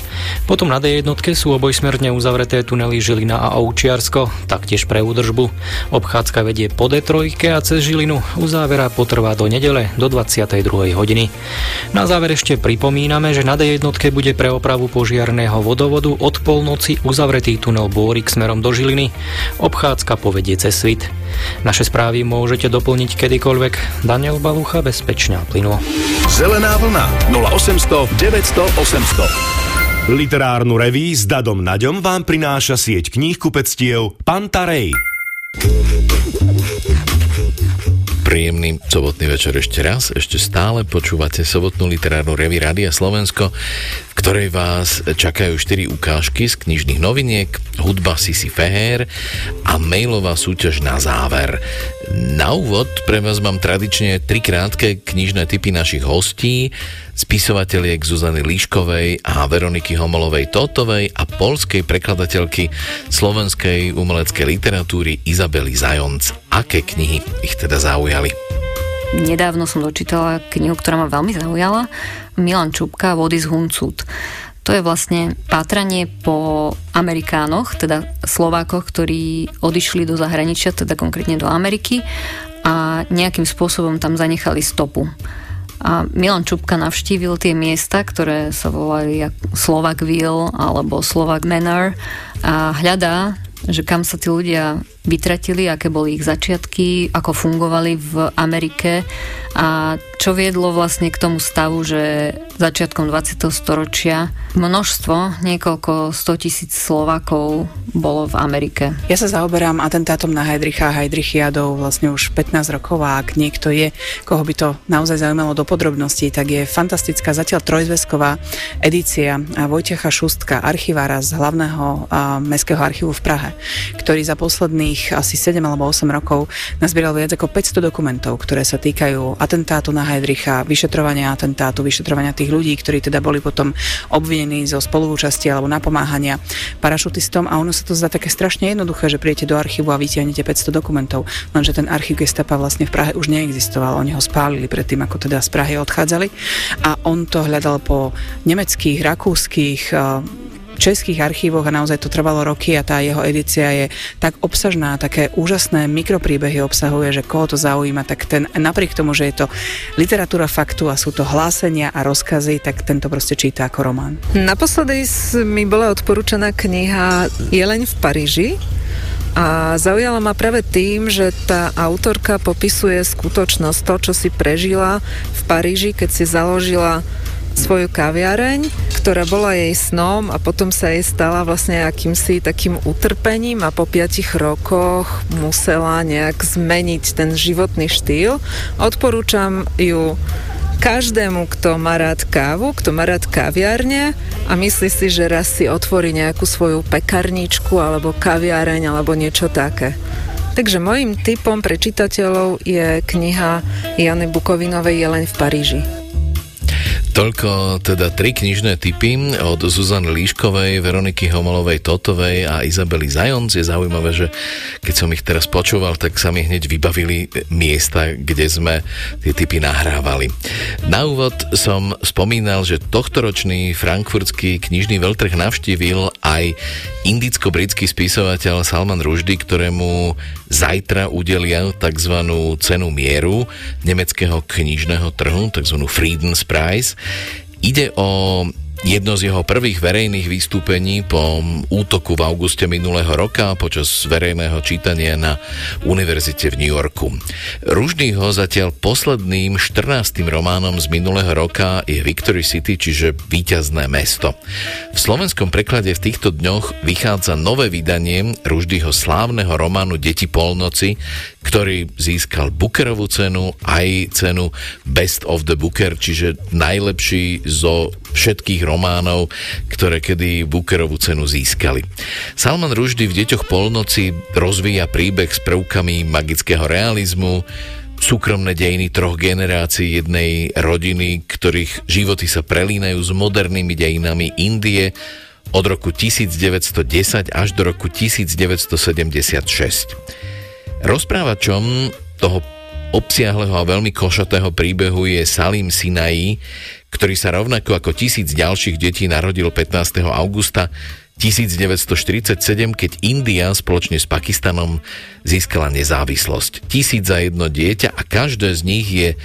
Potom na D1 sú obojsmerne uzavreté tunely Žilina a Oučiarsko, taktiež pre údržbu. Obchádzka vedie po D3 a cez Žilinu. Uzávera potrvá do nedele do 22. hodiny. Na záver ešte pripomíname, že na D1 bude pre opravu požiarného vodovodu od polnoci uzavretý tunel Bôrik smerom do Žiliny. Obchádzka povedie cez Svit. Naše správy môžete doplniť kedykoľvek. Daniel Balucha bezpečne a plynulo. Zelená vlna 0800 900 800. Literárnu reví s Dadom Naďom vám prináša sieť kníh kupectiev Pantarej. Príjemný sobotný večer ešte raz. Ešte stále počúvate sobotnú literárnu reví Rádia Slovensko, v ktorej vás čakajú 4 ukážky z knižných noviniek, hudba Sisi Feher a mailová súťaž na záver. Na úvod pre vás mám tradične tri krátke knižné typy našich hostí, spisovateľiek Zuzany Líškovej a Veroniky Homolovej Totovej a polskej prekladateľky slovenskej umeleckej literatúry Izabely Zajonc. Aké knihy ich teda zaujali? Nedávno som dočítala knihu, ktorá ma veľmi zaujala. Milan Čupka, Vody z Huncut. To je vlastne pátranie po Amerikánoch, teda Slovákoch, ktorí odišli do zahraničia, teda konkrétne do Ameriky a nejakým spôsobom tam zanechali stopu. A Milan Čupka navštívil tie miesta, ktoré sa volali Slovakville alebo Slovak Manor a hľadá, že kam sa tí ľudia vytratili, aké boli ich začiatky, ako fungovali v Amerike a čo viedlo vlastne k tomu stavu, že začiatkom 20. storočia množstvo, niekoľko 100 tisíc Slovákov bolo v Amerike. Ja sa zaoberám atentátom na Heidricha a Heidrichiadov vlastne už 15 rokov a ak niekto je, koho by to naozaj zaujímalo do podrobností, tak je fantastická zatiaľ trojzvesková edícia Vojtecha Šustka, archivára z hlavného mestského archívu v Prahe, ktorý za posledných asi 7 alebo 8 rokov nazbieral viac ako 500 dokumentov, ktoré sa týkajú atentátu na Heidricha, vyšetrovania atentátu, vyšetrovania tých ľudí, ktorí teda boli potom obvinení zo spoluúčasti alebo napomáhania parašutistom. A ono sa to zdá také strašne jednoduché, že príjete do archívu a vytiahnete 500 dokumentov, lenže ten archív Gestapa vlastne v Prahe už neexistoval, oni ho spálili predtým, ako teda z Prahy odchádzali. A on to hľadal po nemeckých, rakúskych, českých archívoch a naozaj to trvalo roky a tá jeho edícia je tak obsažná, také úžasné mikropríbehy obsahuje, že koho to zaujíma, tak ten napriek tomu, že je to literatúra faktu a sú to hlásenia a rozkazy, tak tento proste číta ako román. Naposledy mi bola odporúčaná kniha Jeleň v Paríži a zaujala ma práve tým, že tá autorka popisuje skutočnosť, to, čo si prežila v Paríži, keď si založila svoju kaviareň, ktorá bola jej snom a potom sa jej stala vlastne akýmsi takým utrpením a po piatich rokoch musela nejak zmeniť ten životný štýl. Odporúčam ju každému, kto má rád kávu, kto má rád kaviárne a myslí si, že raz si otvorí nejakú svoju pekarničku alebo kaviareň alebo niečo také. Takže môjim typom pre čitateľov je kniha Jany Bukovinovej Jeleň v Paríži. Toľko teda tri knižné typy od Zuzany Líškovej, Veroniky Homolovej Totovej a Izabely Zajonc. Je zaujímavé, že keď som ich teraz počúval, tak sa mi hneď vybavili miesta, kde sme tie typy nahrávali. Na úvod som spomínal, že tohtoročný frankfurtský knižný veľtrh navštívil aj indicko-britský spisovateľ Salman Rushdie, ktorému zajtra udelia tzv. cenu mieru nemeckého knižného trhu, tzv. Friedenspreis. Ide o Jedno z jeho prvých verejných vystúpení po útoku v auguste minulého roka počas verejného čítania na univerzite v New Yorku. Ružný ho zatiaľ posledným 14. románom z minulého roka je Victory City, čiže víťazné mesto. V slovenskom preklade v týchto dňoch vychádza nové vydanie Ruždyho slávneho románu Deti polnoci, ktorý získal Bookerovú cenu aj cenu Best of the Booker, čiže najlepší zo všetkých románov, ktoré kedy Bookerovú cenu získali. Salman Rushdie v Deťoch polnoci rozvíja príbeh s prvkami magického realizmu, súkromné dejiny troch generácií jednej rodiny, ktorých životy sa prelínajú s modernými dejinami Indie od roku 1910 až do roku 1976. Rozprávačom toho obsiahleho a veľmi košatého príbehu je Salim Sinai, ktorý sa rovnako ako tisíc ďalších detí narodil 15. augusta 1947, keď India spoločne s Pakistanom získala nezávislosť. Tisíc za jedno dieťa a každé z nich je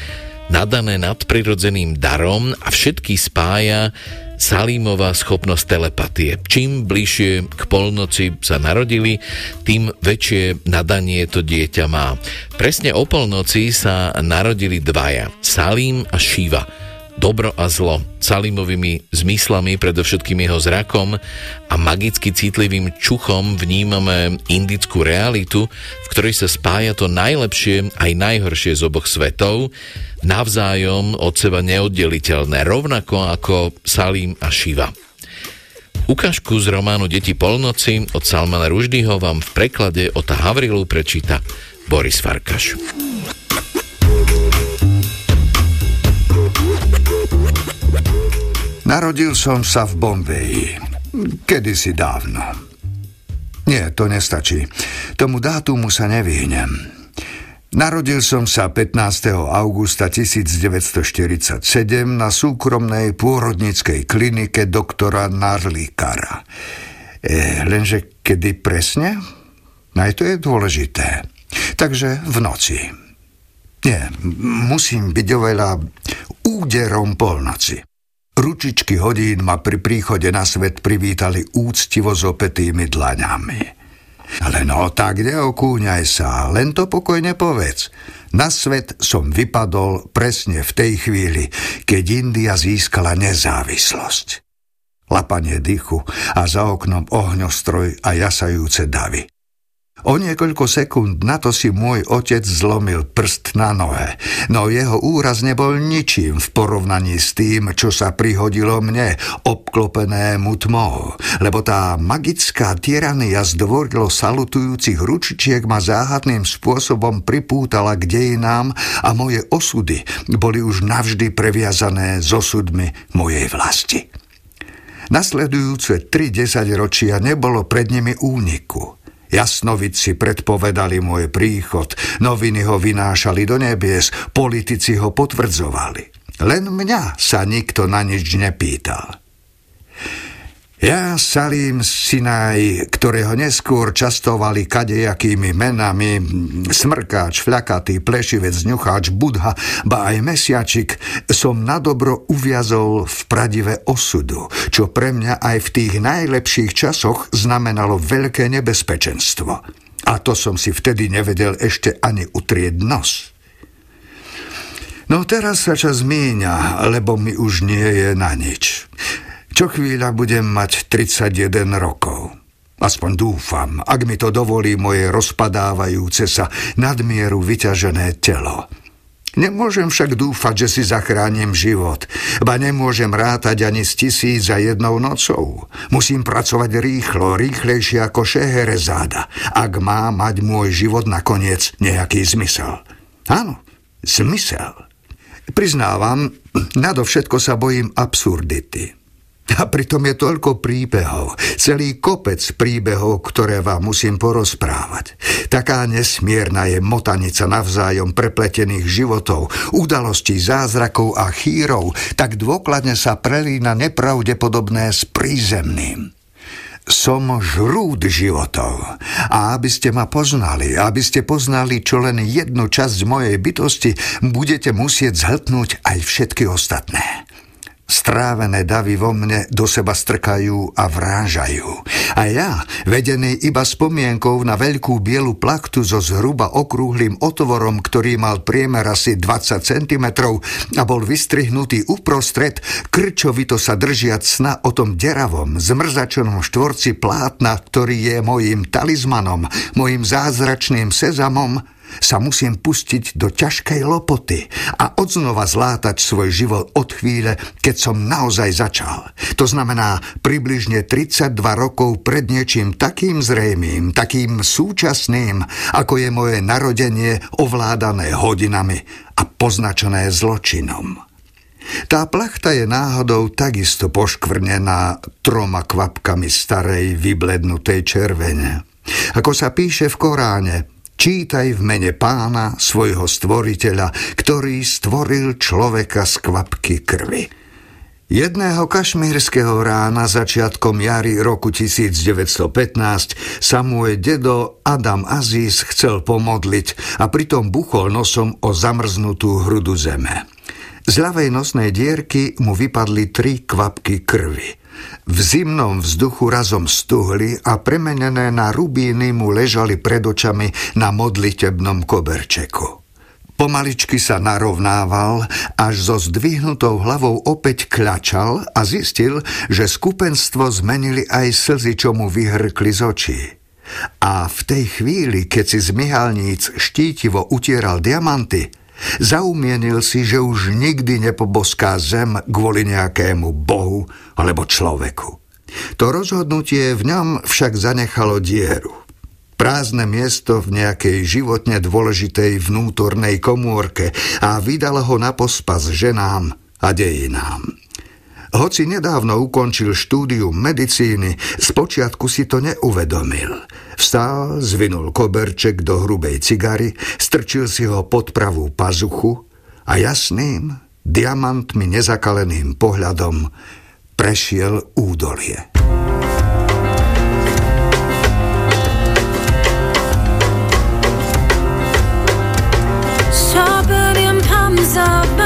nadané nadprirodzeným darom a všetky spája Salímová schopnosť telepatie. Čím bližšie k polnoci sa narodili, tým väčšie nadanie to dieťa má. Presne o polnoci sa narodili dvaja, Salím a Šiva dobro a zlo, Salimovými zmyslami, predovšetkým jeho zrakom a magicky citlivým čuchom vnímame indickú realitu, v ktorej sa spája to najlepšie aj najhoršie z oboch svetov, navzájom od seba neoddeliteľné, rovnako ako Salim a Šiva. Ukážku z románu Deti polnoci od Salmana Ruždyho vám v preklade od Havrilu prečíta Boris Farkaš. Narodil som sa v Bombeji. Kedysi dávno. Nie, to nestačí. Tomu dátumu sa nevyhnem. Narodil som sa 15. augusta 1947 na súkromnej pôrodnickej klinike doktora Narlikara. E, lenže kedy presne? Aj to je dôležité. Takže v noci. Nie, musím byť oveľa úderom polnoci. Ručičky hodín ma pri príchode na svet privítali úctivo s opetými dlaňami. Ale no tak neokúňaj sa, len to pokojne povedz. Na svet som vypadol presne v tej chvíli, keď India získala nezávislosť. Lapanie dychu a za oknom ohňostroj a jasajúce davy. O niekoľko sekúnd na to si môj otec zlomil prst na nohe, no jeho úraz nebol ničím v porovnaní s tým, čo sa prihodilo mne, obklopenému tmou, lebo tá magická tyrania zdvorilo salutujúcich ručičiek ma záhadným spôsobom pripútala k dejinám a moje osudy boli už navždy previazané s osudmi mojej vlasti. Nasledujúce tri desaťročia nebolo pred nimi úniku – Jasnovici predpovedali môj príchod, noviny ho vynášali do nebies, politici ho potvrdzovali. Len mňa sa nikto na nič nepýtal. Ja Salim Sinaj, ktorého neskôr častovali kadejakými menami, smrkáč, fľakatý, plešivec, ňucháč, budha, ba aj mesiačik, som na dobro uviazol v pradive osudu, čo pre mňa aj v tých najlepších časoch znamenalo veľké nebezpečenstvo. A to som si vtedy nevedel ešte ani utrieť nos. No teraz sa čas míňa, lebo mi už nie je na nič. Čo chvíľa budem mať 31 rokov. Aspoň dúfam, ak mi to dovolí moje rozpadávajúce sa nadmieru vyťažené telo. Nemôžem však dúfať, že si zachránim život, ba nemôžem rátať ani s tisíc za jednou nocou. Musím pracovať rýchlo, rýchlejšie ako Šeherezáda, ak má mať môj život nakoniec nejaký zmysel. Áno, zmysel. Priznávam, (clears throat) nadovšetko sa bojím absurdity. A pritom je toľko príbehov, celý kopec príbehov, ktoré vám musím porozprávať. Taká nesmierna je motanica navzájom prepletených životov, udalostí, zázrakov a chýrov, tak dôkladne sa prelína nepravdepodobné s prízemným. Som žrúd životov. A aby ste ma poznali, aby ste poznali čo len jednu časť mojej bytosti, budete musieť zhltnúť aj všetky ostatné. Strávené davy vo mne do seba strkajú a vrážajú. A ja, vedený iba spomienkou na veľkú bielu plaktu so zhruba okrúhlým otvorom, ktorý mal priemer asi 20 cm a bol vystrihnutý uprostred, krčovito sa držiať sna o tom deravom, zmrzačenom štvorci plátna, ktorý je mojim talizmanom, mojim zázračným sezamom, sa musím pustiť do ťažkej lopoty a odznova zlátať svoj život od chvíle, keď som naozaj začal. To znamená približne 32 rokov pred niečím takým zrejmým, takým súčasným, ako je moje narodenie ovládané hodinami a poznačené zločinom. Tá plachta je náhodou takisto poškvrnená troma kvapkami starej vyblednutej červene. Ako sa píše v Koráne, Čítaj v mene pána, svojho stvoriteľa, ktorý stvoril človeka z kvapky krvi. Jedného kašmírskeho rána začiatkom jary roku 1915 sa môj dedo Adam Aziz chcel pomodliť a pritom buchol nosom o zamrznutú hrudu zeme. Z ľavej nosnej dierky mu vypadli tri kvapky krvi – v zimnom vzduchu razom stuhli a premenené na rubíny mu ležali pred očami na modlitebnom koberčeku. Pomaličky sa narovnával, až so zdvihnutou hlavou opäť kľačal a zistil, že skupenstvo zmenili aj slzy, čo mu vyhrkli z očí. A v tej chvíli, keď si z myhalníc štítivo utieral diamanty, Zaumienil si, že už nikdy nepoboská zem kvôli nejakému bohu alebo človeku. To rozhodnutie v ňom však zanechalo dieru. Prázdne miesto v nejakej životne dôležitej vnútornej komórke a vydalo ho na pospas ženám a dejinám. Hoci nedávno ukončil štúdium medicíny, spočiatku si to neuvedomil. Vstál, zvinul koberček do hrubej cigary, strčil si ho pod pravú pazuchu a jasným, diamantmi nezakaleným pohľadom prešiel údolie. Palms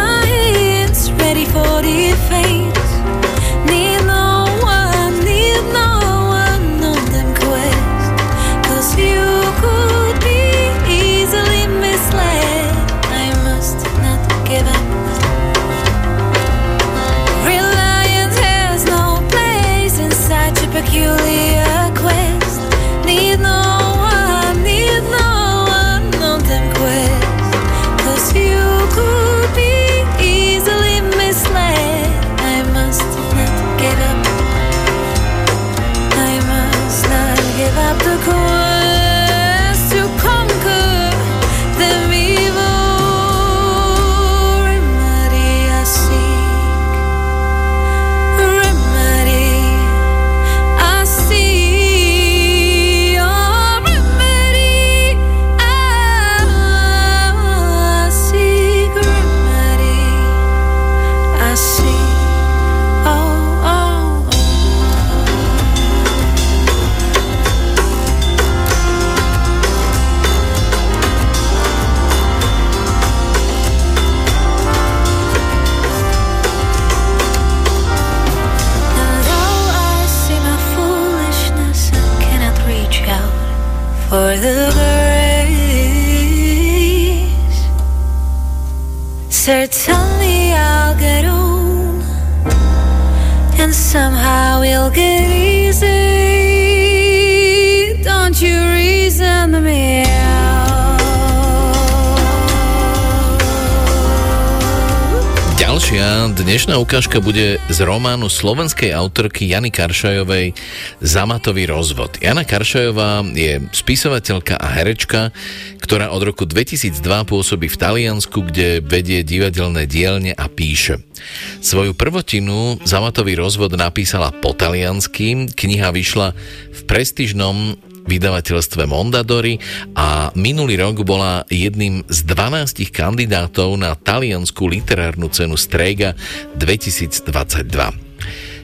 Dnešná ukážka bude z románu slovenskej autorky Jany Karšajovej Zamatový rozvod. Jana Karšajová je spisovateľka a herečka, ktorá od roku 2002 pôsobí v Taliansku, kde vedie divadelné dielne a píše. Svoju prvotinu Zamatový rozvod napísala po taliansky, kniha vyšla v prestižnom vydavateľstve Mondadori a minulý rok bola jedným z 12 kandidátov na taliansku literárnu cenu Strega 2022.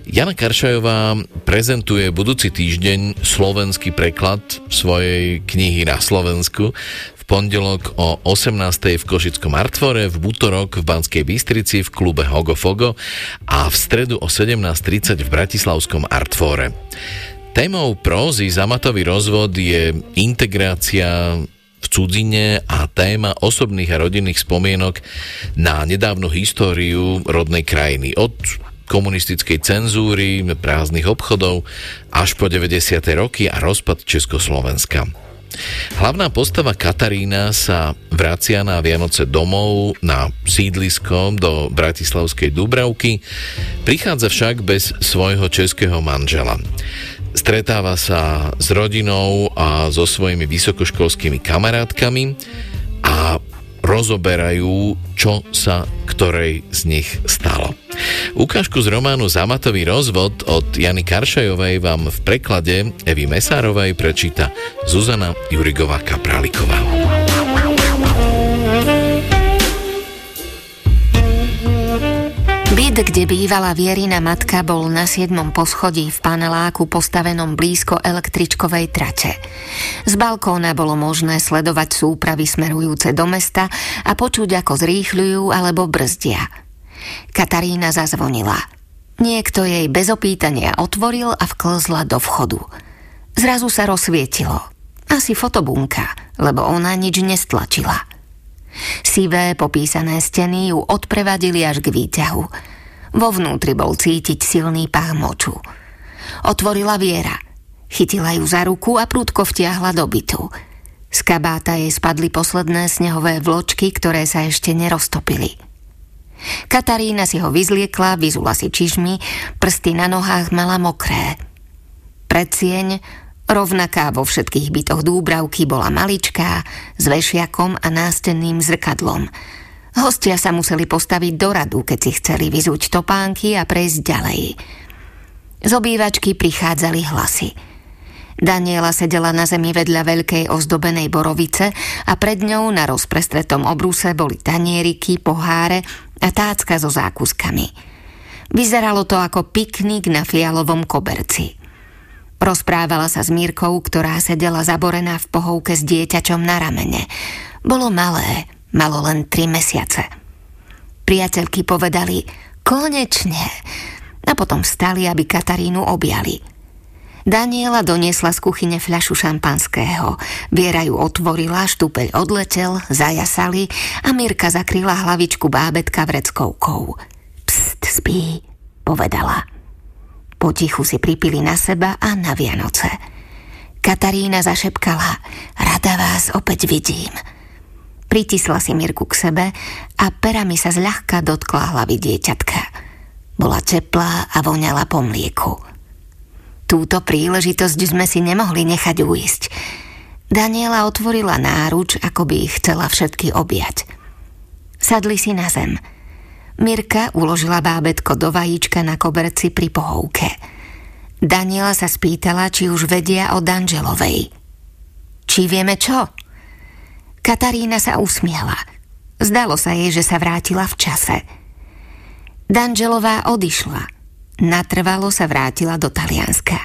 Jana Karšajová prezentuje budúci týždeň slovenský preklad svojej knihy na Slovensku v pondelok o 18. v Košickom Artvore, v útorok v Banskej Bystrici v klube Hogo Fogo a v stredu o 17.30 v Bratislavskom Artvore. Témou prózy Zamatový rozvod je integrácia v cudzine a téma osobných a rodinných spomienok na nedávnu históriu rodnej krajiny. Od komunistickej cenzúry, prázdnych obchodov až po 90. roky a rozpad Československa. Hlavná postava Katarína sa vracia na Vianoce domov na sídlisko do Bratislavskej Dubravky, prichádza však bez svojho českého manžela. Stretáva sa s rodinou a so svojimi vysokoškolskými kamarátkami a rozoberajú, čo sa ktorej z nich stalo. Ukážku z románu Zamatový rozvod od Jany Karšajovej vám v preklade Evy Mesárovej prečíta Zuzana Jurigová Kapráliková. Byt, kde bývala Vierina matka, bol na siedmom poschodí v paneláku postavenom blízko električkovej trate. Z balkóna bolo možné sledovať súpravy smerujúce do mesta a počuť, ako zrýchľujú alebo brzdia. Katarína zazvonila. Niekto jej bez opýtania otvoril a vklzla do vchodu. Zrazu sa rozsvietilo. Asi fotobunka, lebo ona nič nestlačila. Sivé popísané steny ju odprevadili až k výťahu. Vo vnútri bol cítiť silný pach moču. Otvorila Viera. Chytila ju za ruku a prúdko vtiahla do bytu. Z kabáta jej spadli posledné snehové vločky, ktoré sa ešte neroztopili. Katarína si ho vyzliekla, vyzula si čižmy, prsty na nohách mala mokré. Predsieň Rovnaká vo všetkých bytoch Dúbravky bola maličká, s vešiakom a nástenným zrkadlom. Hostia sa museli postaviť do radu, keď si chceli vyzúť topánky a prejsť ďalej. Z obývačky prichádzali hlasy. Daniela sedela na zemi vedľa veľkej ozdobenej borovice a pred ňou na rozprestretom obruse boli tanieriky, poháre a tácka so zákuskami. Vyzeralo to ako piknik na fialovom koberci. Rozprávala sa s Mírkou, ktorá sedela zaborená v pohovke s dieťačom na ramene. Bolo malé, malo len tri mesiace. Priateľky povedali, konečne. A potom vstali, aby Katarínu objali. Daniela doniesla z kuchyne fľašu šampanského. Viera ju otvorila, štupeľ odletel, zajasali a Mirka zakryla hlavičku bábetka vreckovkou. Pst, spí, povedala. Potichu si pripili na seba a na Vianoce. Katarína zašepkala, rada vás opäť vidím. Pritisla si Mirku k sebe a perami sa zľahka dotkla hlavy dieťatka. Bola teplá a voňala po mlieku. Túto príležitosť sme si nemohli nechať uísť. Daniela otvorila náruč, ako by ich chcela všetky objať. Sadli si na zem – Mirka uložila bábetko do vajíčka na koberci pri pohovke. Daniela sa spýtala, či už vedia o Danželovej. Či vieme čo? Katarína sa usmiela. Zdalo sa jej, že sa vrátila v čase. Danželová odišla. Natrvalo sa vrátila do Talianska.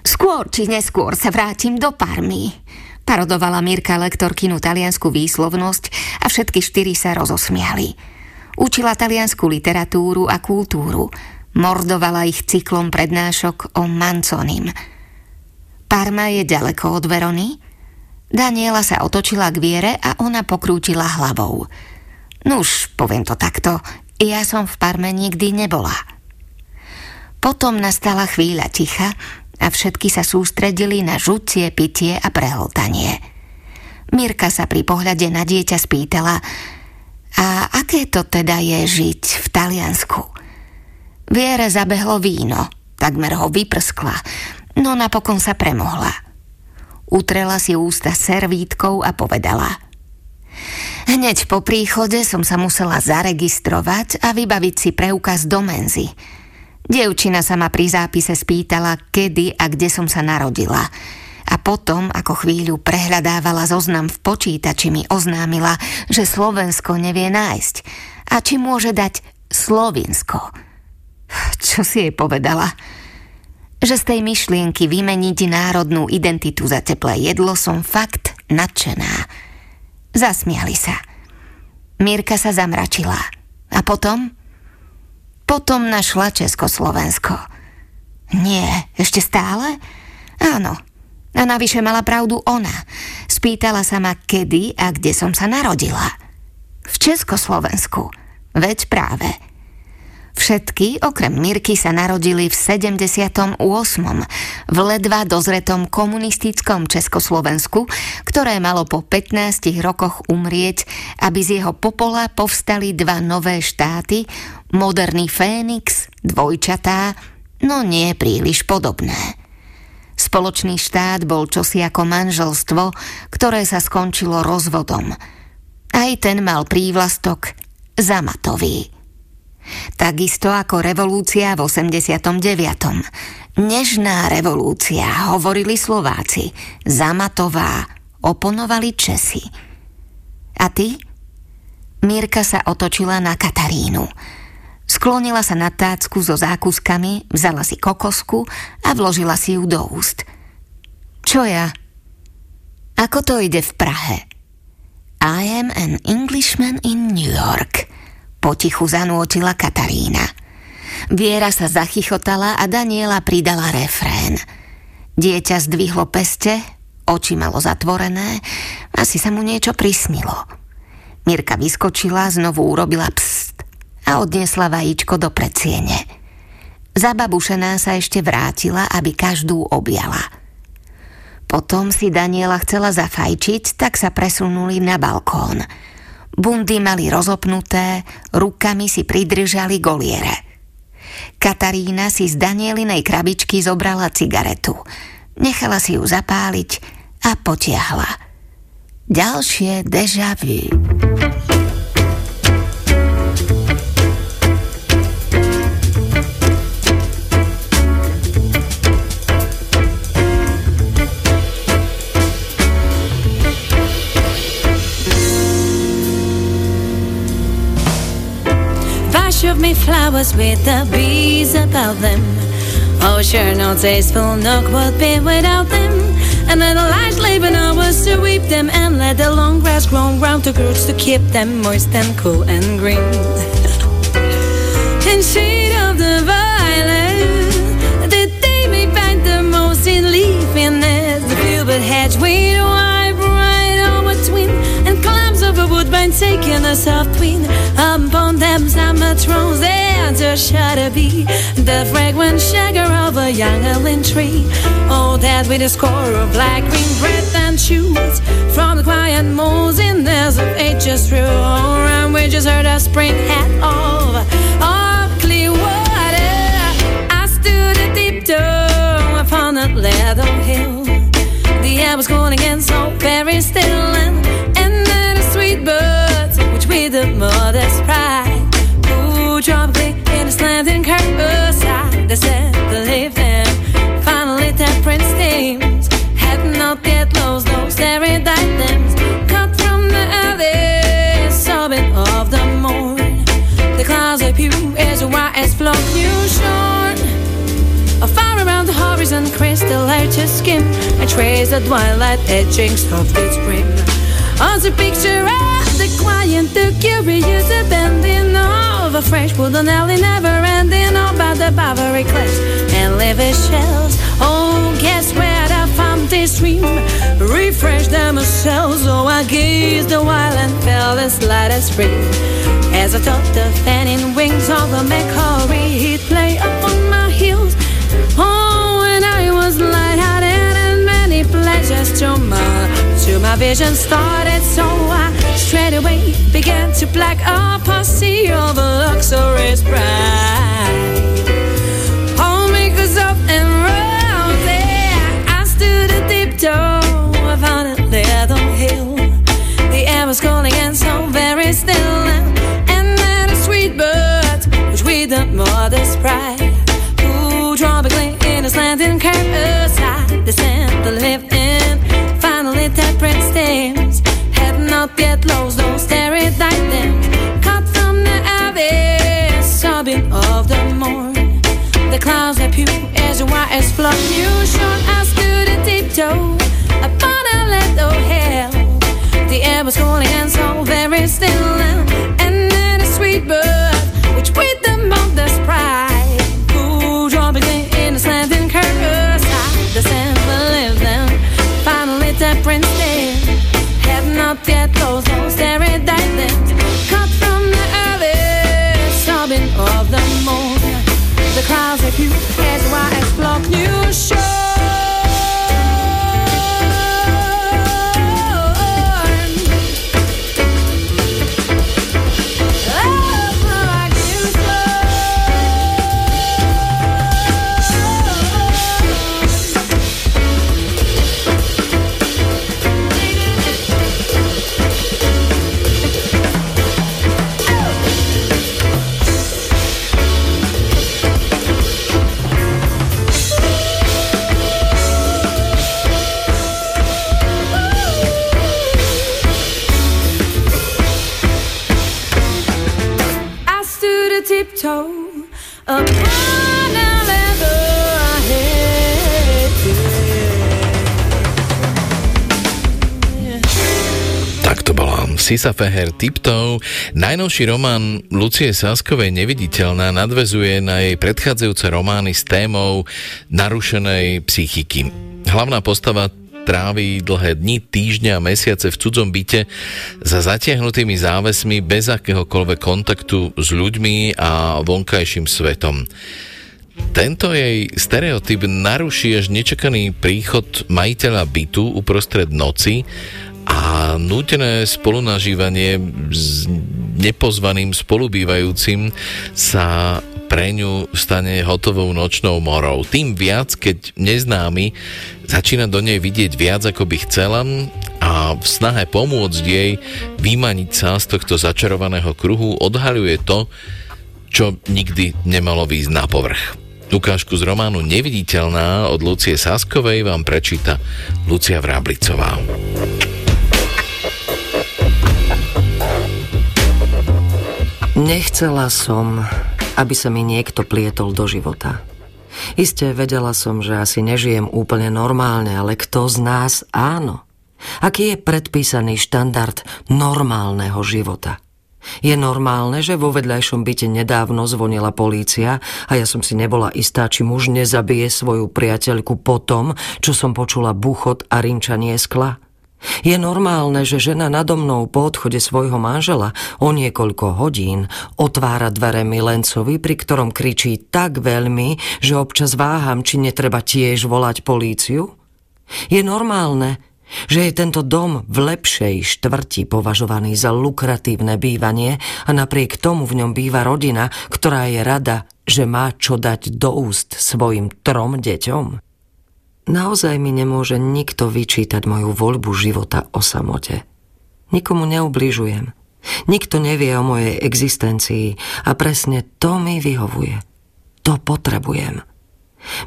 Skôr či neskôr sa vrátim do Parmy. Parodovala Mirka lektorkinu taliansku výslovnosť a všetky štyri sa rozosmiali. Učila taliansku literatúru a kultúru. Mordovala ich cyklom prednášok o Manconim. Parma je ďaleko od Verony? Daniela sa otočila k Viere a ona pokrútila hlavou. Nuž, poviem to takto, ja som v Parme nikdy nebola. Potom nastala chvíľa ticha a všetky sa sústredili na žucie, pitie a prehltanie. Mirka sa pri pohľade na dieťa spýtala, a aké to teda je žiť v Taliansku? Viere zabehlo víno, takmer ho vyprskla, no napokon sa premohla. Utrela si ústa servítkou a povedala – Hneď po príchode som sa musela zaregistrovať a vybaviť si preukaz do menzy. Dievčina sa ma pri zápise spýtala, kedy a kde som sa narodila – a potom, ako chvíľu prehľadávala zoznam v počítači, mi oznámila, že Slovensko nevie nájsť a či môže dať Slovinsko. Čo si jej povedala? Že z tej myšlienky vymeniť národnú identitu za teplé jedlo som fakt nadšená. Zasmiali sa. Mirka sa zamračila. A potom? Potom našla Československo. Nie, ešte stále? Áno. A navyše mala pravdu ona. Spýtala sa ma, kedy a kde som sa narodila. V Československu. Veď práve. Všetky, okrem Mirky, sa narodili v 78. v ledva dozretom komunistickom Československu, ktoré malo po 15 rokoch umrieť, aby z jeho popola povstali dva nové štáty, moderný Fénix, dvojčatá, no nie príliš podobné. Spoločný štát bol čosi ako manželstvo, ktoré sa skončilo rozvodom. Aj ten mal prívlastok Zamatový. Takisto ako revolúcia v 89. Nežná revolúcia, hovorili Slováci. Zamatová, oponovali Česi. A ty? Mírka sa otočila na Katarínu. Sklonila sa na tácku so zákuskami, vzala si kokosku a vložila si ju do úst. Čo ja? Ako to ide v Prahe? I am an Englishman in New York – potichu zanúčila Katarína. Viera sa zachychotala a Daniela pridala refrén. Dieťa zdvihlo peste, oči malo zatvorené, asi sa mu niečo prisnilo. Mirka vyskočila, znovu urobila pst a odniesla vajíčko do predsiene. Zababušená sa ešte vrátila, aby každú objala. Potom si Daniela chcela zafajčiť, tak sa presunuli na balkón – Bundy mali rozopnuté, rukami si pridržali goliere. Katarína si z Danielinej krabičky zobrala cigaretu. Nechala si ju zapáliť a potiahla. Ďalšie deja vu. Of me flowers with the bees about them. Oh, sure, no tasteful nook would be without them. And then the light labor hours to weep them and let the long grass grow round the roots to keep them moist and cool and green. in shade of the violet, the day may find the most in leafiness. The filbert hedge weed wipe taking a soft queen upon them summer thrones and to shudder be the fragrant sugar of a young alien tree. Oh, that with a score of black green breath and shoots from the quiet moles in there's of ages through. And we just heard a spring hat of of clear water. I stood a deep door upon a leather hill. The air was cool again, so very still, light to skim. I trace the twilight edgings of the spring. On the picture of the quiet, the curious, bending of a fresh wooden alley, never ending. All about the Barbary cliffs and liver shells. Oh, guess where I found this dream? Refresh themselves. So oh, I gazed a while and felt as light as free. As I took the fanning wings of the Macquarie, he'd play upon my heels. Was lighthearted and many pleasures to my to my vision started, so I straight away began to black a posse of luxurious pride. All makers up and rosy, I stood a deep toe upon a leather hill. The air was cold again, so very still, and then a sweet bird, which with the mother's pride love you should Sisa Feher Tiptoe. Najnovší román Lucie Sáskovej Neviditeľná nadvezuje na jej predchádzajúce romány s témou narušenej psychiky. Hlavná postava trávi dlhé dni, týždňa a mesiace v cudzom byte za zatiahnutými závesmi bez akéhokoľvek kontaktu s ľuďmi a vonkajším svetom. Tento jej stereotyp naruší až nečakaný príchod majiteľa bytu uprostred noci a nútené spolunažívanie s nepozvaným spolubývajúcim sa pre ňu stane hotovou nočnou morou. Tým viac, keď neznámy začína do nej vidieť viac, ako by chcela a v snahe pomôcť jej vymaniť sa z tohto začarovaného kruhu odhaľuje to, čo nikdy nemalo výjsť na povrch. Ukážku z románu Neviditeľná od Lucie Saskovej vám prečíta Lucia Vráblicová. Nechcela som, aby sa mi niekto plietol do života. Isté vedela som, že asi nežijem úplne normálne, ale kto z nás áno? Aký je predpísaný štandard normálneho života? Je normálne, že vo vedľajšom byte nedávno zvonila polícia a ja som si nebola istá, či muž nezabije svoju priateľku po tom, čo som počula buchot a rinčanie skla? Je normálne, že žena nado mnou po odchode svojho manžela o niekoľko hodín otvára dvere milencovi, pri ktorom kričí tak veľmi, že občas váham, či netreba tiež volať políciu? Je normálne, že je tento dom v lepšej štvrti považovaný za lukratívne bývanie a napriek tomu v ňom býva rodina, ktorá je rada, že má čo dať do úst svojim trom deťom? Naozaj mi nemôže nikto vyčítať moju voľbu života o samote. Nikomu neubližujem. Nikto nevie o mojej existencii a presne to mi vyhovuje. To potrebujem.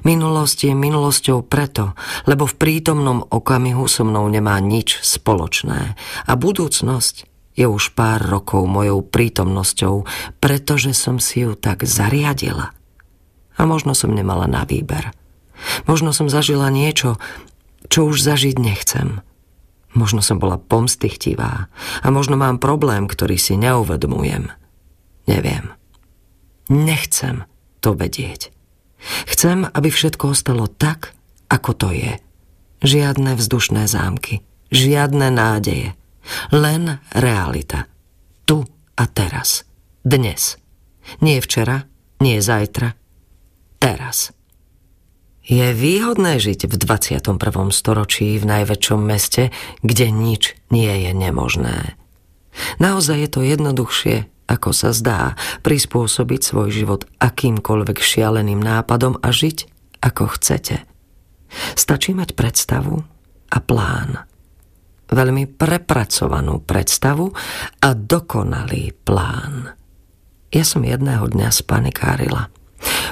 Minulosť je minulosťou preto, lebo v prítomnom okamihu so mnou nemá nič spoločné a budúcnosť je už pár rokov mojou prítomnosťou, pretože som si ju tak zariadila. A možno som nemala na výber. Možno som zažila niečo, čo už zažiť nechcem. Možno som bola pomstychtivá a možno mám problém, ktorý si neuvedomujem. Neviem. Nechcem to vedieť. Chcem, aby všetko ostalo tak, ako to je. Žiadne vzdušné zámky, žiadne nádeje. Len realita. Tu a teraz. Dnes. Nie včera, nie zajtra. Teraz. Je výhodné žiť v 21. storočí v najväčšom meste, kde nič nie je nemožné. Naozaj je to jednoduchšie, ako sa zdá, prispôsobiť svoj život akýmkoľvek šialeným nápadom a žiť, ako chcete. Stačí mať predstavu a plán. Veľmi prepracovanú predstavu a dokonalý plán. Ja som jedného dňa spanikárila.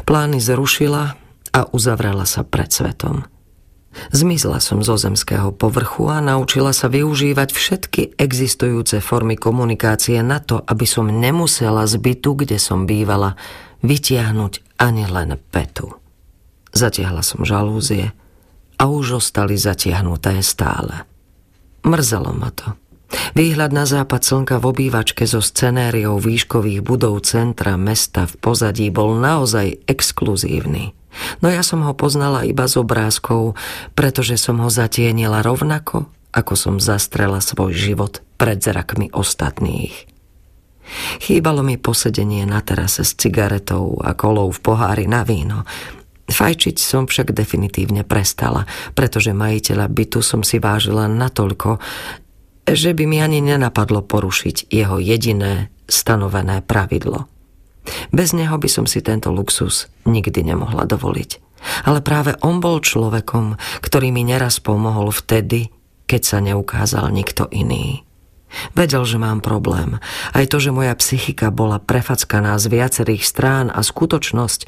Plány zrušila a uzavrela sa pred svetom. Zmizla som zo zemského povrchu a naučila sa využívať všetky existujúce formy komunikácie na to, aby som nemusela z bytu, kde som bývala, vytiahnuť ani len petu. Zatiahla som žalúzie a už ostali zatiahnuté stále. Mrzelo ma to. Výhľad na západ slnka v obývačke so scenériou výškových budov centra mesta v pozadí bol naozaj exkluzívny. No ja som ho poznala iba z obrázkov, pretože som ho zatienila rovnako, ako som zastrela svoj život pred zrakmi ostatných. Chýbalo mi posedenie na terase s cigaretou a kolou v pohári na víno. Fajčiť som však definitívne prestala, pretože majiteľa bytu som si vážila natoľko, že by mi ani nenapadlo porušiť jeho jediné stanovené pravidlo. Bez neho by som si tento luxus nikdy nemohla dovoliť. Ale práve on bol človekom, ktorý mi neraz pomohol vtedy, keď sa neukázal nikto iný. Vedel, že mám problém. Aj to, že moja psychika bola prefackaná z viacerých strán a skutočnosť,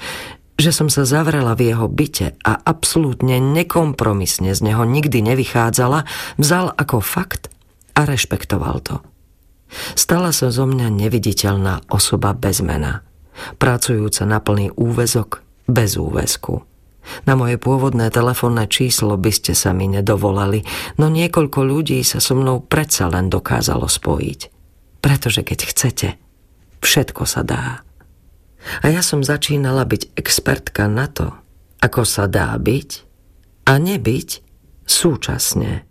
že som sa zavrela v jeho byte a absolútne nekompromisne z neho nikdy nevychádzala, vzal ako fakt a rešpektoval to. Stala sa zo mňa neviditeľná osoba bez mena, pracujúca na plný úvezok bez úvezku. Na moje pôvodné telefónne číslo by ste sa mi nedovolali, no niekoľko ľudí sa so mnou predsa len dokázalo spojiť. Pretože keď chcete, všetko sa dá. A ja som začínala byť expertka na to, ako sa dá byť a nebyť súčasne.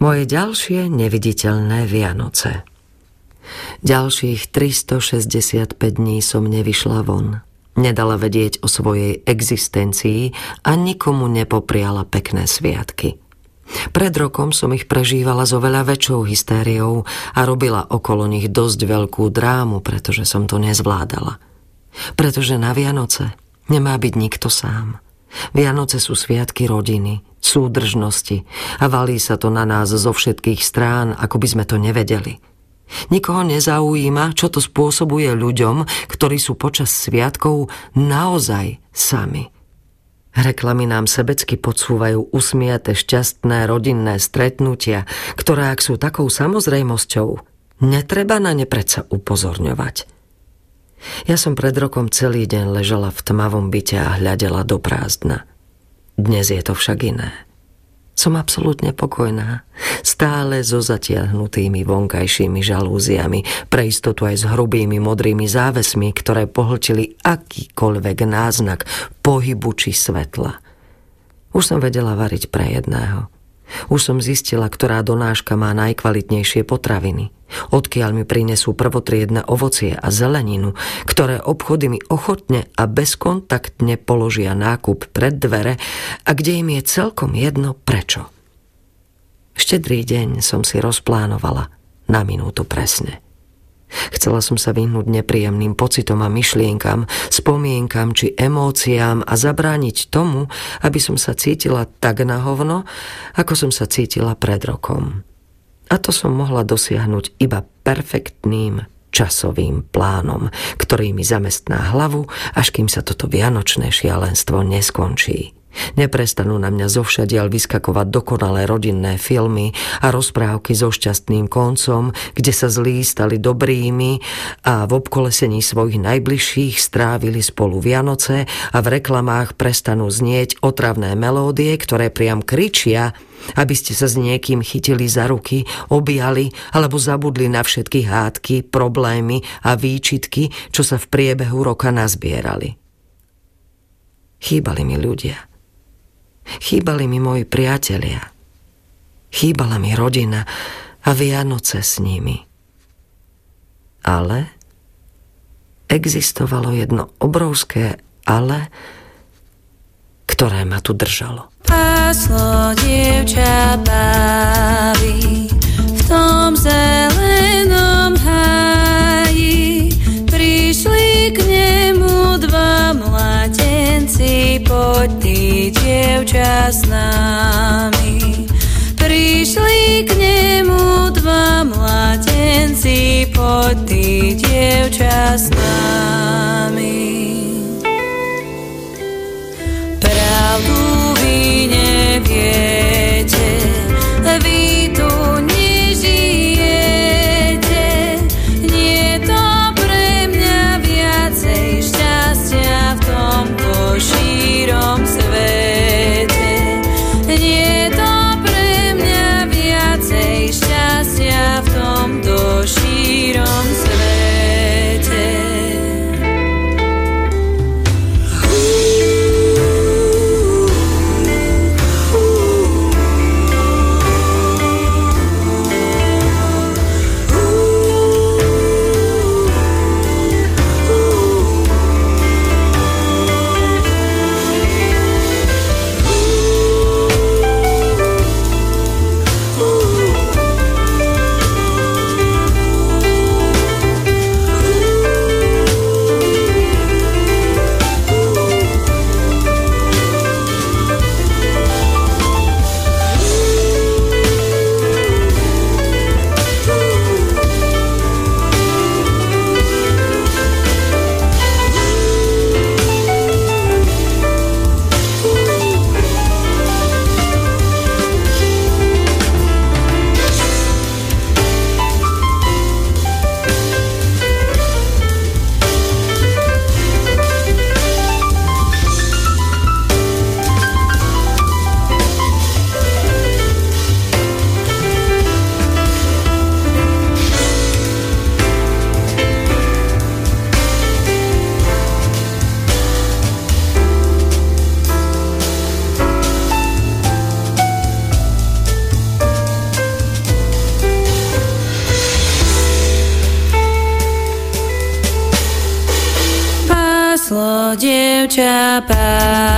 Moje ďalšie neviditeľné Vianoce. Ďalších 365 dní som nevyšla von. Nedala vedieť o svojej existencii a nikomu nepopriala pekné sviatky. Pred rokom som ich prežívala s oveľa väčšou hystériou a robila okolo nich dosť veľkú drámu, pretože som to nezvládala. Pretože na Vianoce nemá byť nikto sám. Vianoce sú sviatky rodiny, súdržnosti a valí sa to na nás zo všetkých strán, ako by sme to nevedeli – Nikoho nezaujíma, čo to spôsobuje ľuďom, ktorí sú počas sviatkov naozaj sami. Reklamy nám sebecky podsúvajú usmiate šťastné rodinné stretnutia, ktoré ak sú takou samozrejmosťou, netreba na ne predsa upozorňovať. Ja som pred rokom celý deň ležala v tmavom byte a hľadela do prázdna. Dnes je to však iné. Som absolútne pokojná. Stále so zatiahnutými vonkajšími žalúziami, pre istotu aj s hrubými modrými závesmi, ktoré pohltili akýkoľvek náznak pohybu či svetla. Už som vedela variť pre jedného – už som zistila, ktorá donáška má najkvalitnejšie potraviny. Odkiaľ mi prinesú prvotriedne ovocie a zeleninu, ktoré obchody mi ochotne a bezkontaktne položia nákup pred dvere a kde im je celkom jedno prečo. Štedrý deň som si rozplánovala na minútu presne. Chcela som sa vyhnúť nepríjemným pocitom a myšlienkam, spomienkam či emóciám a zabrániť tomu, aby som sa cítila tak na hovno, ako som sa cítila pred rokom. A to som mohla dosiahnuť iba perfektným časovým plánom, ktorý mi zamestná hlavu, až kým sa toto vianočné šialenstvo neskončí. Neprestanú na mňa zovšadiaľ vyskakovať dokonalé rodinné filmy a rozprávky so šťastným koncom, kde sa zlí stali dobrými a v obkolesení svojich najbližších strávili spolu Vianoce a v reklamách prestanú znieť otravné melódie, ktoré priam kričia, aby ste sa s niekým chytili za ruky, objali alebo zabudli na všetky hádky, problémy a výčitky, čo sa v priebehu roka nazbierali. Chýbali mi ľudia Chýbali mi moji priatelia. Chýbala mi rodina a Vianoce s nimi. Ale existovalo jedno obrovské ale, ktoré ma tu držalo. Páslo dievča baví v tom zelenom poď ty dievča s nami. Prišli k nemu dva mladenci, poď ty dievča s nami. Pravdu vy neviete, dievča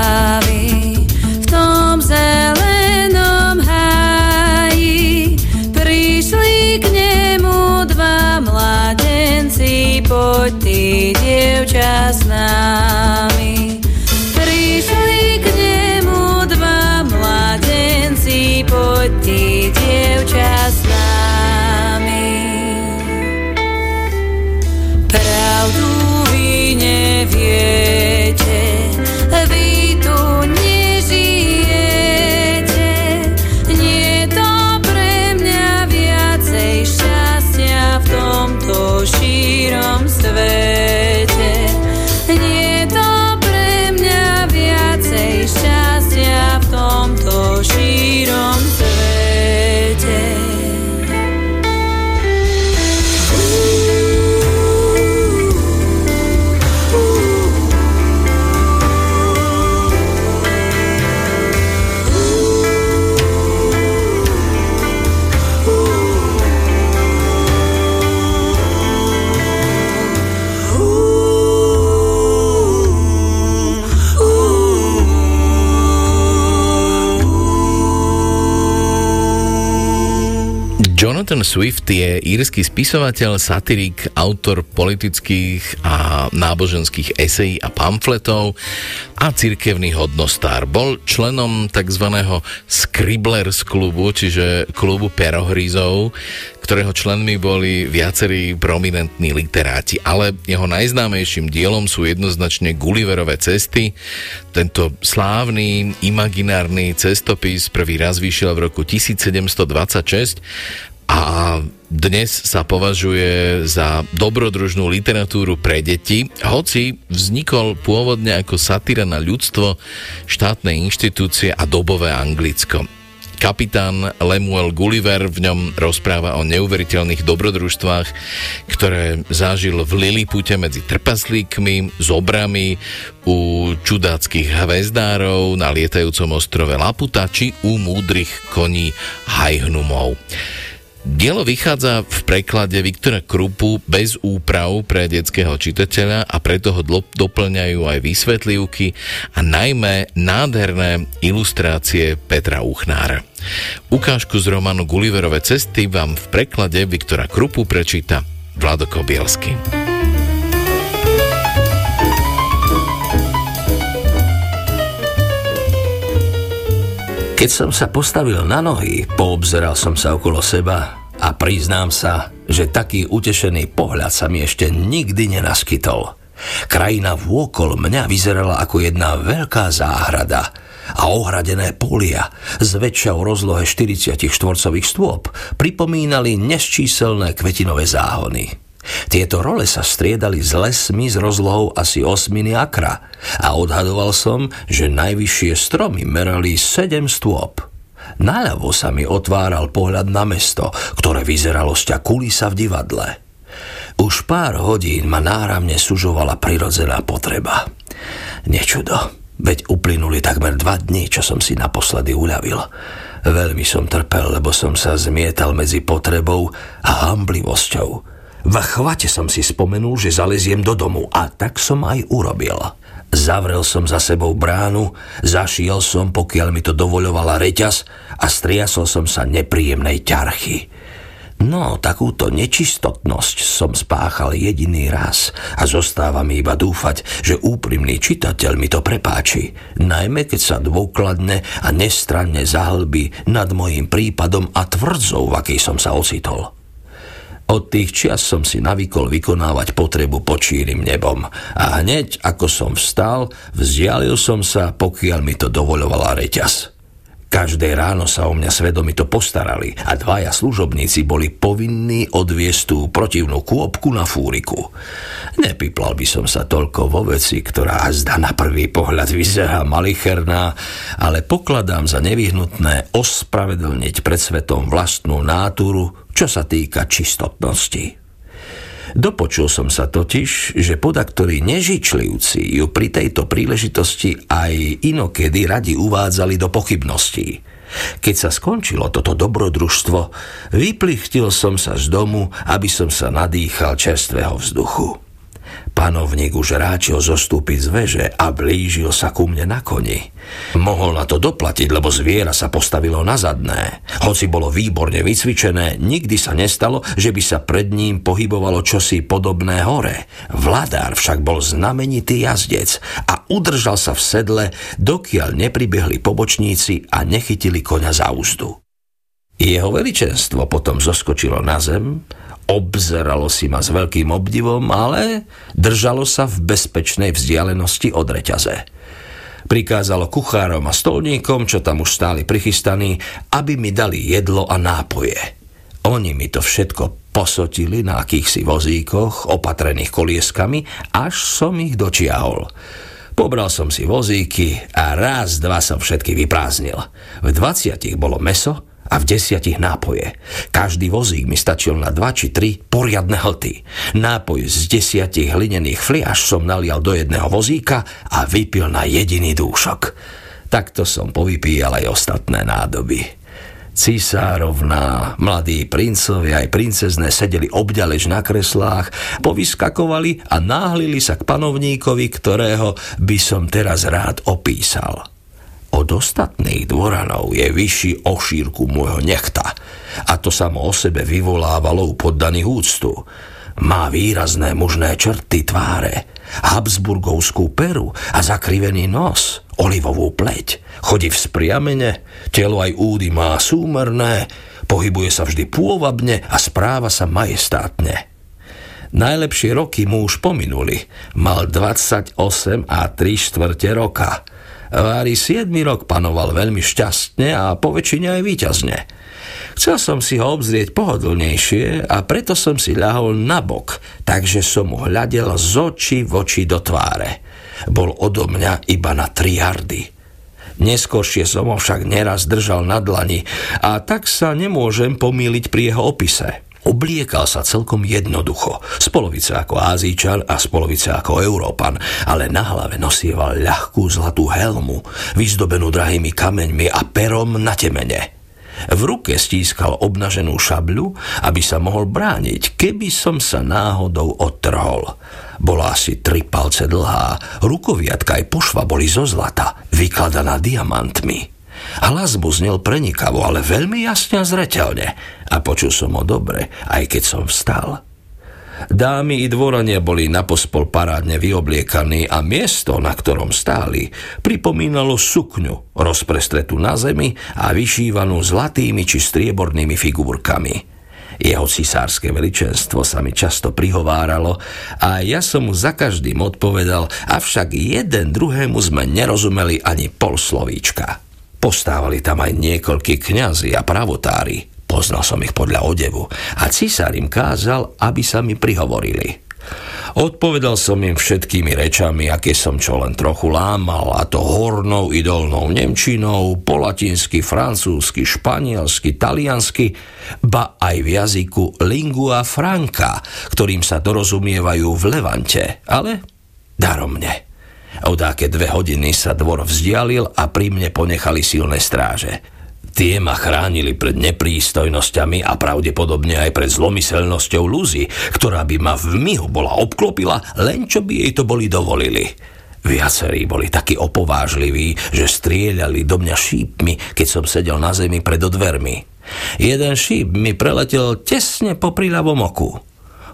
Swift je írsky spisovateľ, satirik, autor politických a náboženských esejí a pamfletov a cirkevný hodnostár. Bol členom tzv. Scribblers klubu, čiže klubu perohrízov, ktorého členmi boli viacerí prominentní literáti, ale jeho najznámejším dielom sú jednoznačne Gulliverové cesty. Tento slávny, imaginárny cestopis prvý raz vyšiel v roku 1726 a dnes sa považuje za dobrodružnú literatúru pre deti, hoci vznikol pôvodne ako satíra na ľudstvo, štátne inštitúcie a dobové Anglicko. Kapitán Lemuel Gulliver v ňom rozpráva o neuveriteľných dobrodružstvách, ktoré zažil v Lilipute medzi trpaslíkmi, zobrami, u čudáckých hvezdárov na lietajúcom ostrove Laputa či u múdrych koní Hajhnumov. Dielo vychádza v preklade Viktora Krupu bez úprav pre detského čitateľa a preto ho doplňajú aj vysvetlivky a najmä nádherné ilustrácie Petra Uchnára. Ukážku z románu Gulliverové cesty vám v preklade Viktora Krupu prečíta Vlado Kobielsky. Keď som sa postavil na nohy, poobzeral som sa okolo seba a priznám sa, že taký utešený pohľad sa mi ešte nikdy nenaskytol. Krajina vôkol mňa vyzerala ako jedna veľká záhrada a ohradené polia s väčšou rozlohe 40 štvorcových stôp pripomínali nesčíselné kvetinové záhony. Tieto role sa striedali s lesmi s rozlohou asi osminy akra a odhadoval som, že najvyššie stromy merali 7 stôp. Naľavo sa mi otváral pohľad na mesto, ktoré vyzeralo sťa kulisa v divadle. Už pár hodín ma náramne sužovala prirodzená potreba. Nečudo, veď uplynuli takmer dva dní, čo som si naposledy uľavil. Veľmi som trpel, lebo som sa zmietal medzi potrebou a hamblivosťou. V chvate som si spomenul, že zaleziem do domu a tak som aj urobil. Zavrel som za sebou bránu, zašiel som, pokiaľ mi to dovoľovala reťaz a striasol som sa nepríjemnej ťarchy. No, takúto nečistotnosť som spáchal jediný raz a zostáva mi iba dúfať, že úprimný čitateľ mi to prepáči, najmä keď sa dôkladne a nestranne zahlbí nad mojím prípadom a tvrdzou, v akej som sa ocitol. Od tých čias som si navykol vykonávať potrebu pod nebom a hneď ako som vstal, vzdialil som sa, pokiaľ mi to dovoľovala reťaz. Každé ráno sa o mňa svedomito postarali a dvaja služobníci boli povinní odviesť tú protivnú kôpku na fúriku. Nepiplal by som sa toľko vo veci, ktorá zda na prvý pohľad vyzerá malicherná, ale pokladám za nevyhnutné ospravedlniť pred svetom vlastnú náturu, čo sa týka čistotnosti. Dopočul som sa totiž, že podaktori nežičlivci ju pri tejto príležitosti aj inokedy radi uvádzali do pochybností. Keď sa skončilo toto dobrodružstvo, vyplichtil som sa z domu, aby som sa nadýchal čerstvého vzduchu. Panovník už ráčil zostúpiť z veže a blížil sa ku mne na koni. Mohol na to doplatiť, lebo zviera sa postavilo na zadné. Hoci bolo výborne vycvičené, nikdy sa nestalo, že by sa pred ním pohybovalo čosi podobné hore. Vladár však bol znamenitý jazdec a udržal sa v sedle, dokiaľ nepribehli pobočníci a nechytili koňa za úzdu. Jeho veličenstvo potom zoskočilo na zem, obzeralo si ma s veľkým obdivom, ale držalo sa v bezpečnej vzdialenosti od reťaze. Prikázalo kuchárom a stolníkom, čo tam už stáli prichystaní, aby mi dali jedlo a nápoje. Oni mi to všetko posotili na akýchsi vozíkoch, opatrených kolieskami, až som ich dočiahol. Pobral som si vozíky a raz, dva som všetky vyprázdnil. V 20 bolo meso, a v desiatich nápoje. Každý vozík mi stačil na dva či tri poriadne hlty. Nápoj z desiatich hlinených fliaž som nalial do jedného vozíka a vypil na jediný dúšok. Takto som povypíjal aj ostatné nádoby. Cisárovná, mladí princovia aj princezné sedeli obďalež na kreslách, povyskakovali a náhlili sa k panovníkovi, ktorého by som teraz rád opísal. Od ostatných dvoranov je vyšší o šírku môjho nechta a to samo o sebe vyvolávalo u poddaných úctu. Má výrazné mužné črty tváre, habsburgovskú peru a zakrivený nos, olivovú pleť. Chodí v spriamene, telo aj údy má súmerné, pohybuje sa vždy pôvabne a správa sa majestátne. Najlepšie roky mu už pominuli. Mal 28 a 3 štvrte roka – Vári 7 rok panoval veľmi šťastne a po väčšine aj výťazne. Chcel som si ho obzrieť pohodlnejšie a preto som si ľahol na bok, takže som mu hľadel z očí v oči do tváre. Bol odo mňa iba na tri jardy. Neskôršie som ho však neraz držal na dlani a tak sa nemôžem pomýliť pri jeho opise. Obliekal sa celkom jednoducho, z polovice ako Ázíčan a z polovice ako Európan, ale na hlave nosieval ľahkú zlatú helmu, vyzdobenú drahými kameňmi a perom na temene. V ruke stískal obnaženú šabľu, aby sa mohol brániť, keby som sa náhodou odtrhol. Bola asi tri palce dlhá, rukoviatka aj pošva boli zo zlata, vykladaná diamantmi. Hlas mu znel prenikavo, ale veľmi jasne a zreteľne. A počul som ho dobre, aj keď som vstal. Dámy i dvorania boli napospol parádne vyobliekaní a miesto, na ktorom stáli, pripomínalo sukňu, rozprestretú na zemi a vyšívanú zlatými či striebornými figurkami. Jeho cisárske veličenstvo sa mi často prihováralo a ja som mu za každým odpovedal, avšak jeden druhému sme nerozumeli ani pol slovíčka. Postávali tam aj niekoľkí kňazi a pravotári. Poznal som ich podľa odevu a císar im kázal, aby sa mi prihovorili. Odpovedal som im všetkými rečami, aké som čo len trochu lámal, a to hornou i dolnou nemčinou, po latinsky, francúzsky, španielsky, taliansky, ba aj v jazyku lingua franca, ktorým sa dorozumievajú v Levante, ale daromne. O dáke dve hodiny sa dvor vzdialil a pri mne ponechali silné stráže. Tie ma chránili pred neprístojnosťami a pravdepodobne aj pred zlomyselnosťou Luzy, ktorá by ma v mihu bola obklopila, len čo by jej to boli dovolili. Viacerí boli takí opovážliví, že strieľali do mňa šípmi, keď som sedel na zemi pred dvermi. Jeden šíp mi preletel tesne po príľavom oku.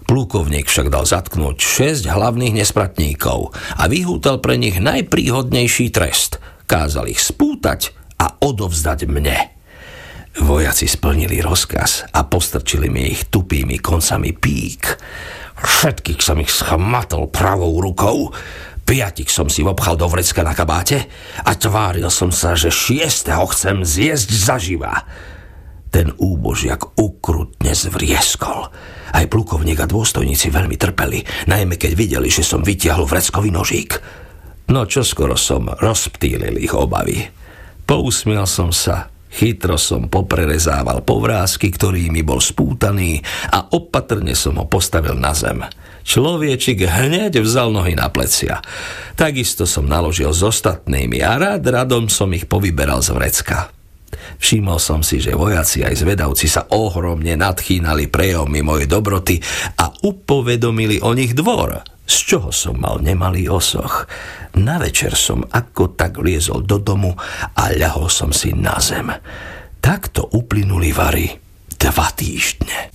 Plukovník však dal zatknúť šesť hlavných nespratníkov a vyhútal pre nich najpríhodnejší trest. Kázal ich spútať a odovzdať mne. Vojaci splnili rozkaz a postrčili mi ich tupými koncami pík. Všetkých som ich schmatol pravou rukou, piatich som si obchal do vrecka na kabáte a tváril som sa, že šiestého chcem zjesť zaživa. Ten úbožiak ukrutne zvrieskol. Aj plukovník a dôstojníci veľmi trpeli, najmä keď videli, že som vytiahol vreckový nožík. No čo skoro som rozptýlil ich obavy. Pousmiel som sa, chytro som poprerezával povrázky, ktorými bol spútaný a opatrne som ho postavil na zem. Človečik hneď vzal nohy na plecia. Takisto som naložil s ostatnými a rád radom som ich povyberal z vrecka. Všimol som si, že vojaci aj zvedavci sa ohromne nadchýnali prejommi mojej dobroty a upovedomili o nich dvor. z čoho som mal nemalý osoch. Na večer som ako tak liezol do domu a ľahol som si na zem. Takto uplynuli vary dva týždne.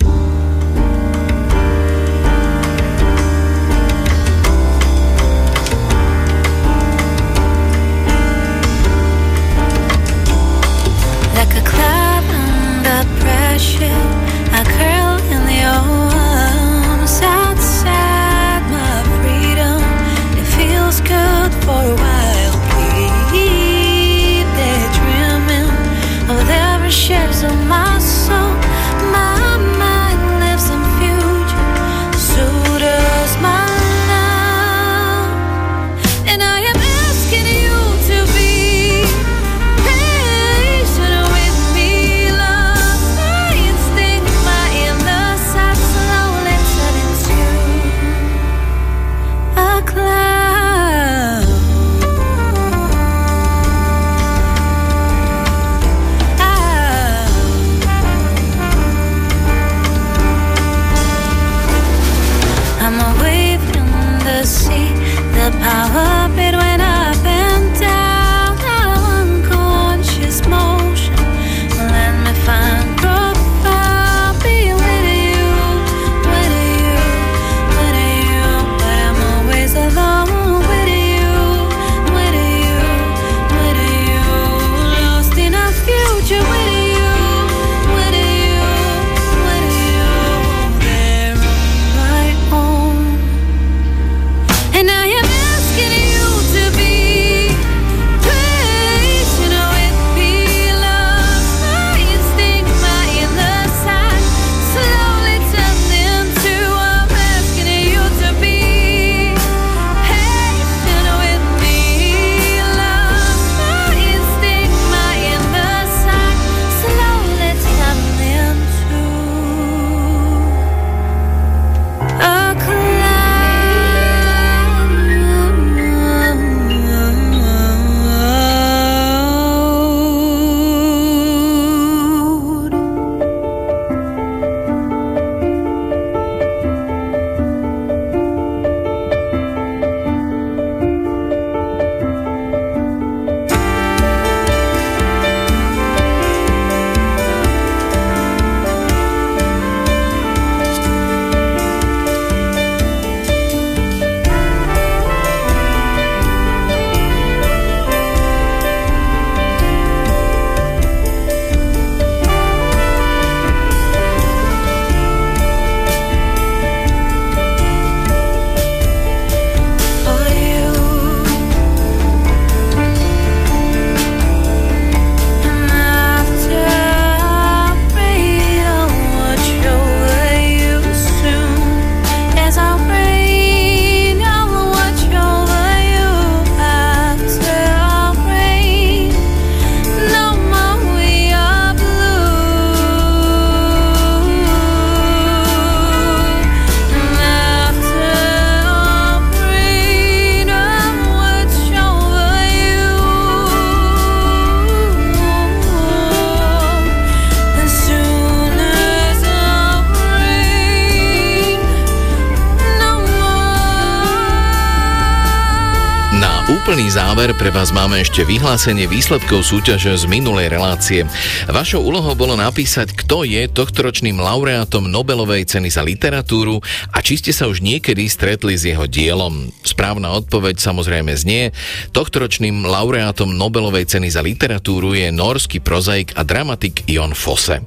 Úplný záver pre vás máme ešte vyhlásenie výsledkov súťaže z minulej relácie. Vašou úlohou bolo napísať, kto je tohtoročným laureátom Nobelovej ceny za literatúru a či ste sa už niekedy stretli s jeho dielom. Správna odpoveď samozrejme znie, tohtoročným laureátom Nobelovej ceny za literatúru je norský prozaik a dramatik Jon Fosse.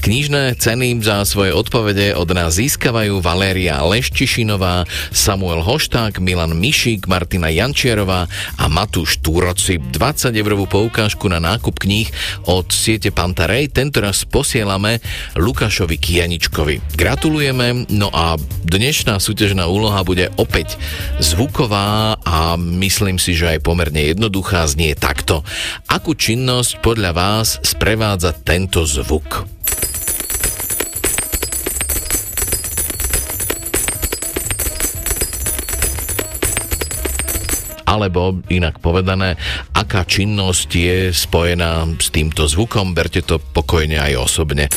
Knižné ceny za svoje odpovede od nás získavajú Valéria Leščišinová, Samuel Hošták, Milan Mišík, Martina Jančiarová a Matúš Túroci. 20 eurovú poukážku na nákup kníh od siete Pantarej tentoraz posielame Lukášovi Kianičkovi. Gratulujeme, no a dnešná súťažná úloha bude opäť zvuková a myslím si, že aj pomerne jednoduchá znie takto. Akú činnosť podľa vás sprevádza tento zvuk? Alebo inak povedané, aká činnosť je spojená s týmto zvukom, berte to pokojne aj osobne.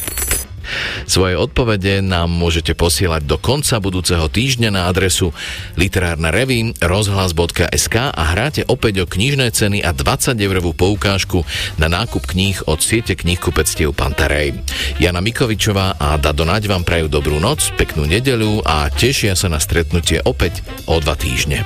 Svoje odpovede nám môžete posielať do konca budúceho týždňa na adresu literárna revy rozhlas.sk a hráte opäť o knižné ceny a 20 eurovú poukážku na nákup kníh od siete knihkupectiev Pantarej. Jana Mikovičová a Dado Naď vám prajú dobrú noc, peknú nedeľu a tešia sa na stretnutie opäť o dva týždne.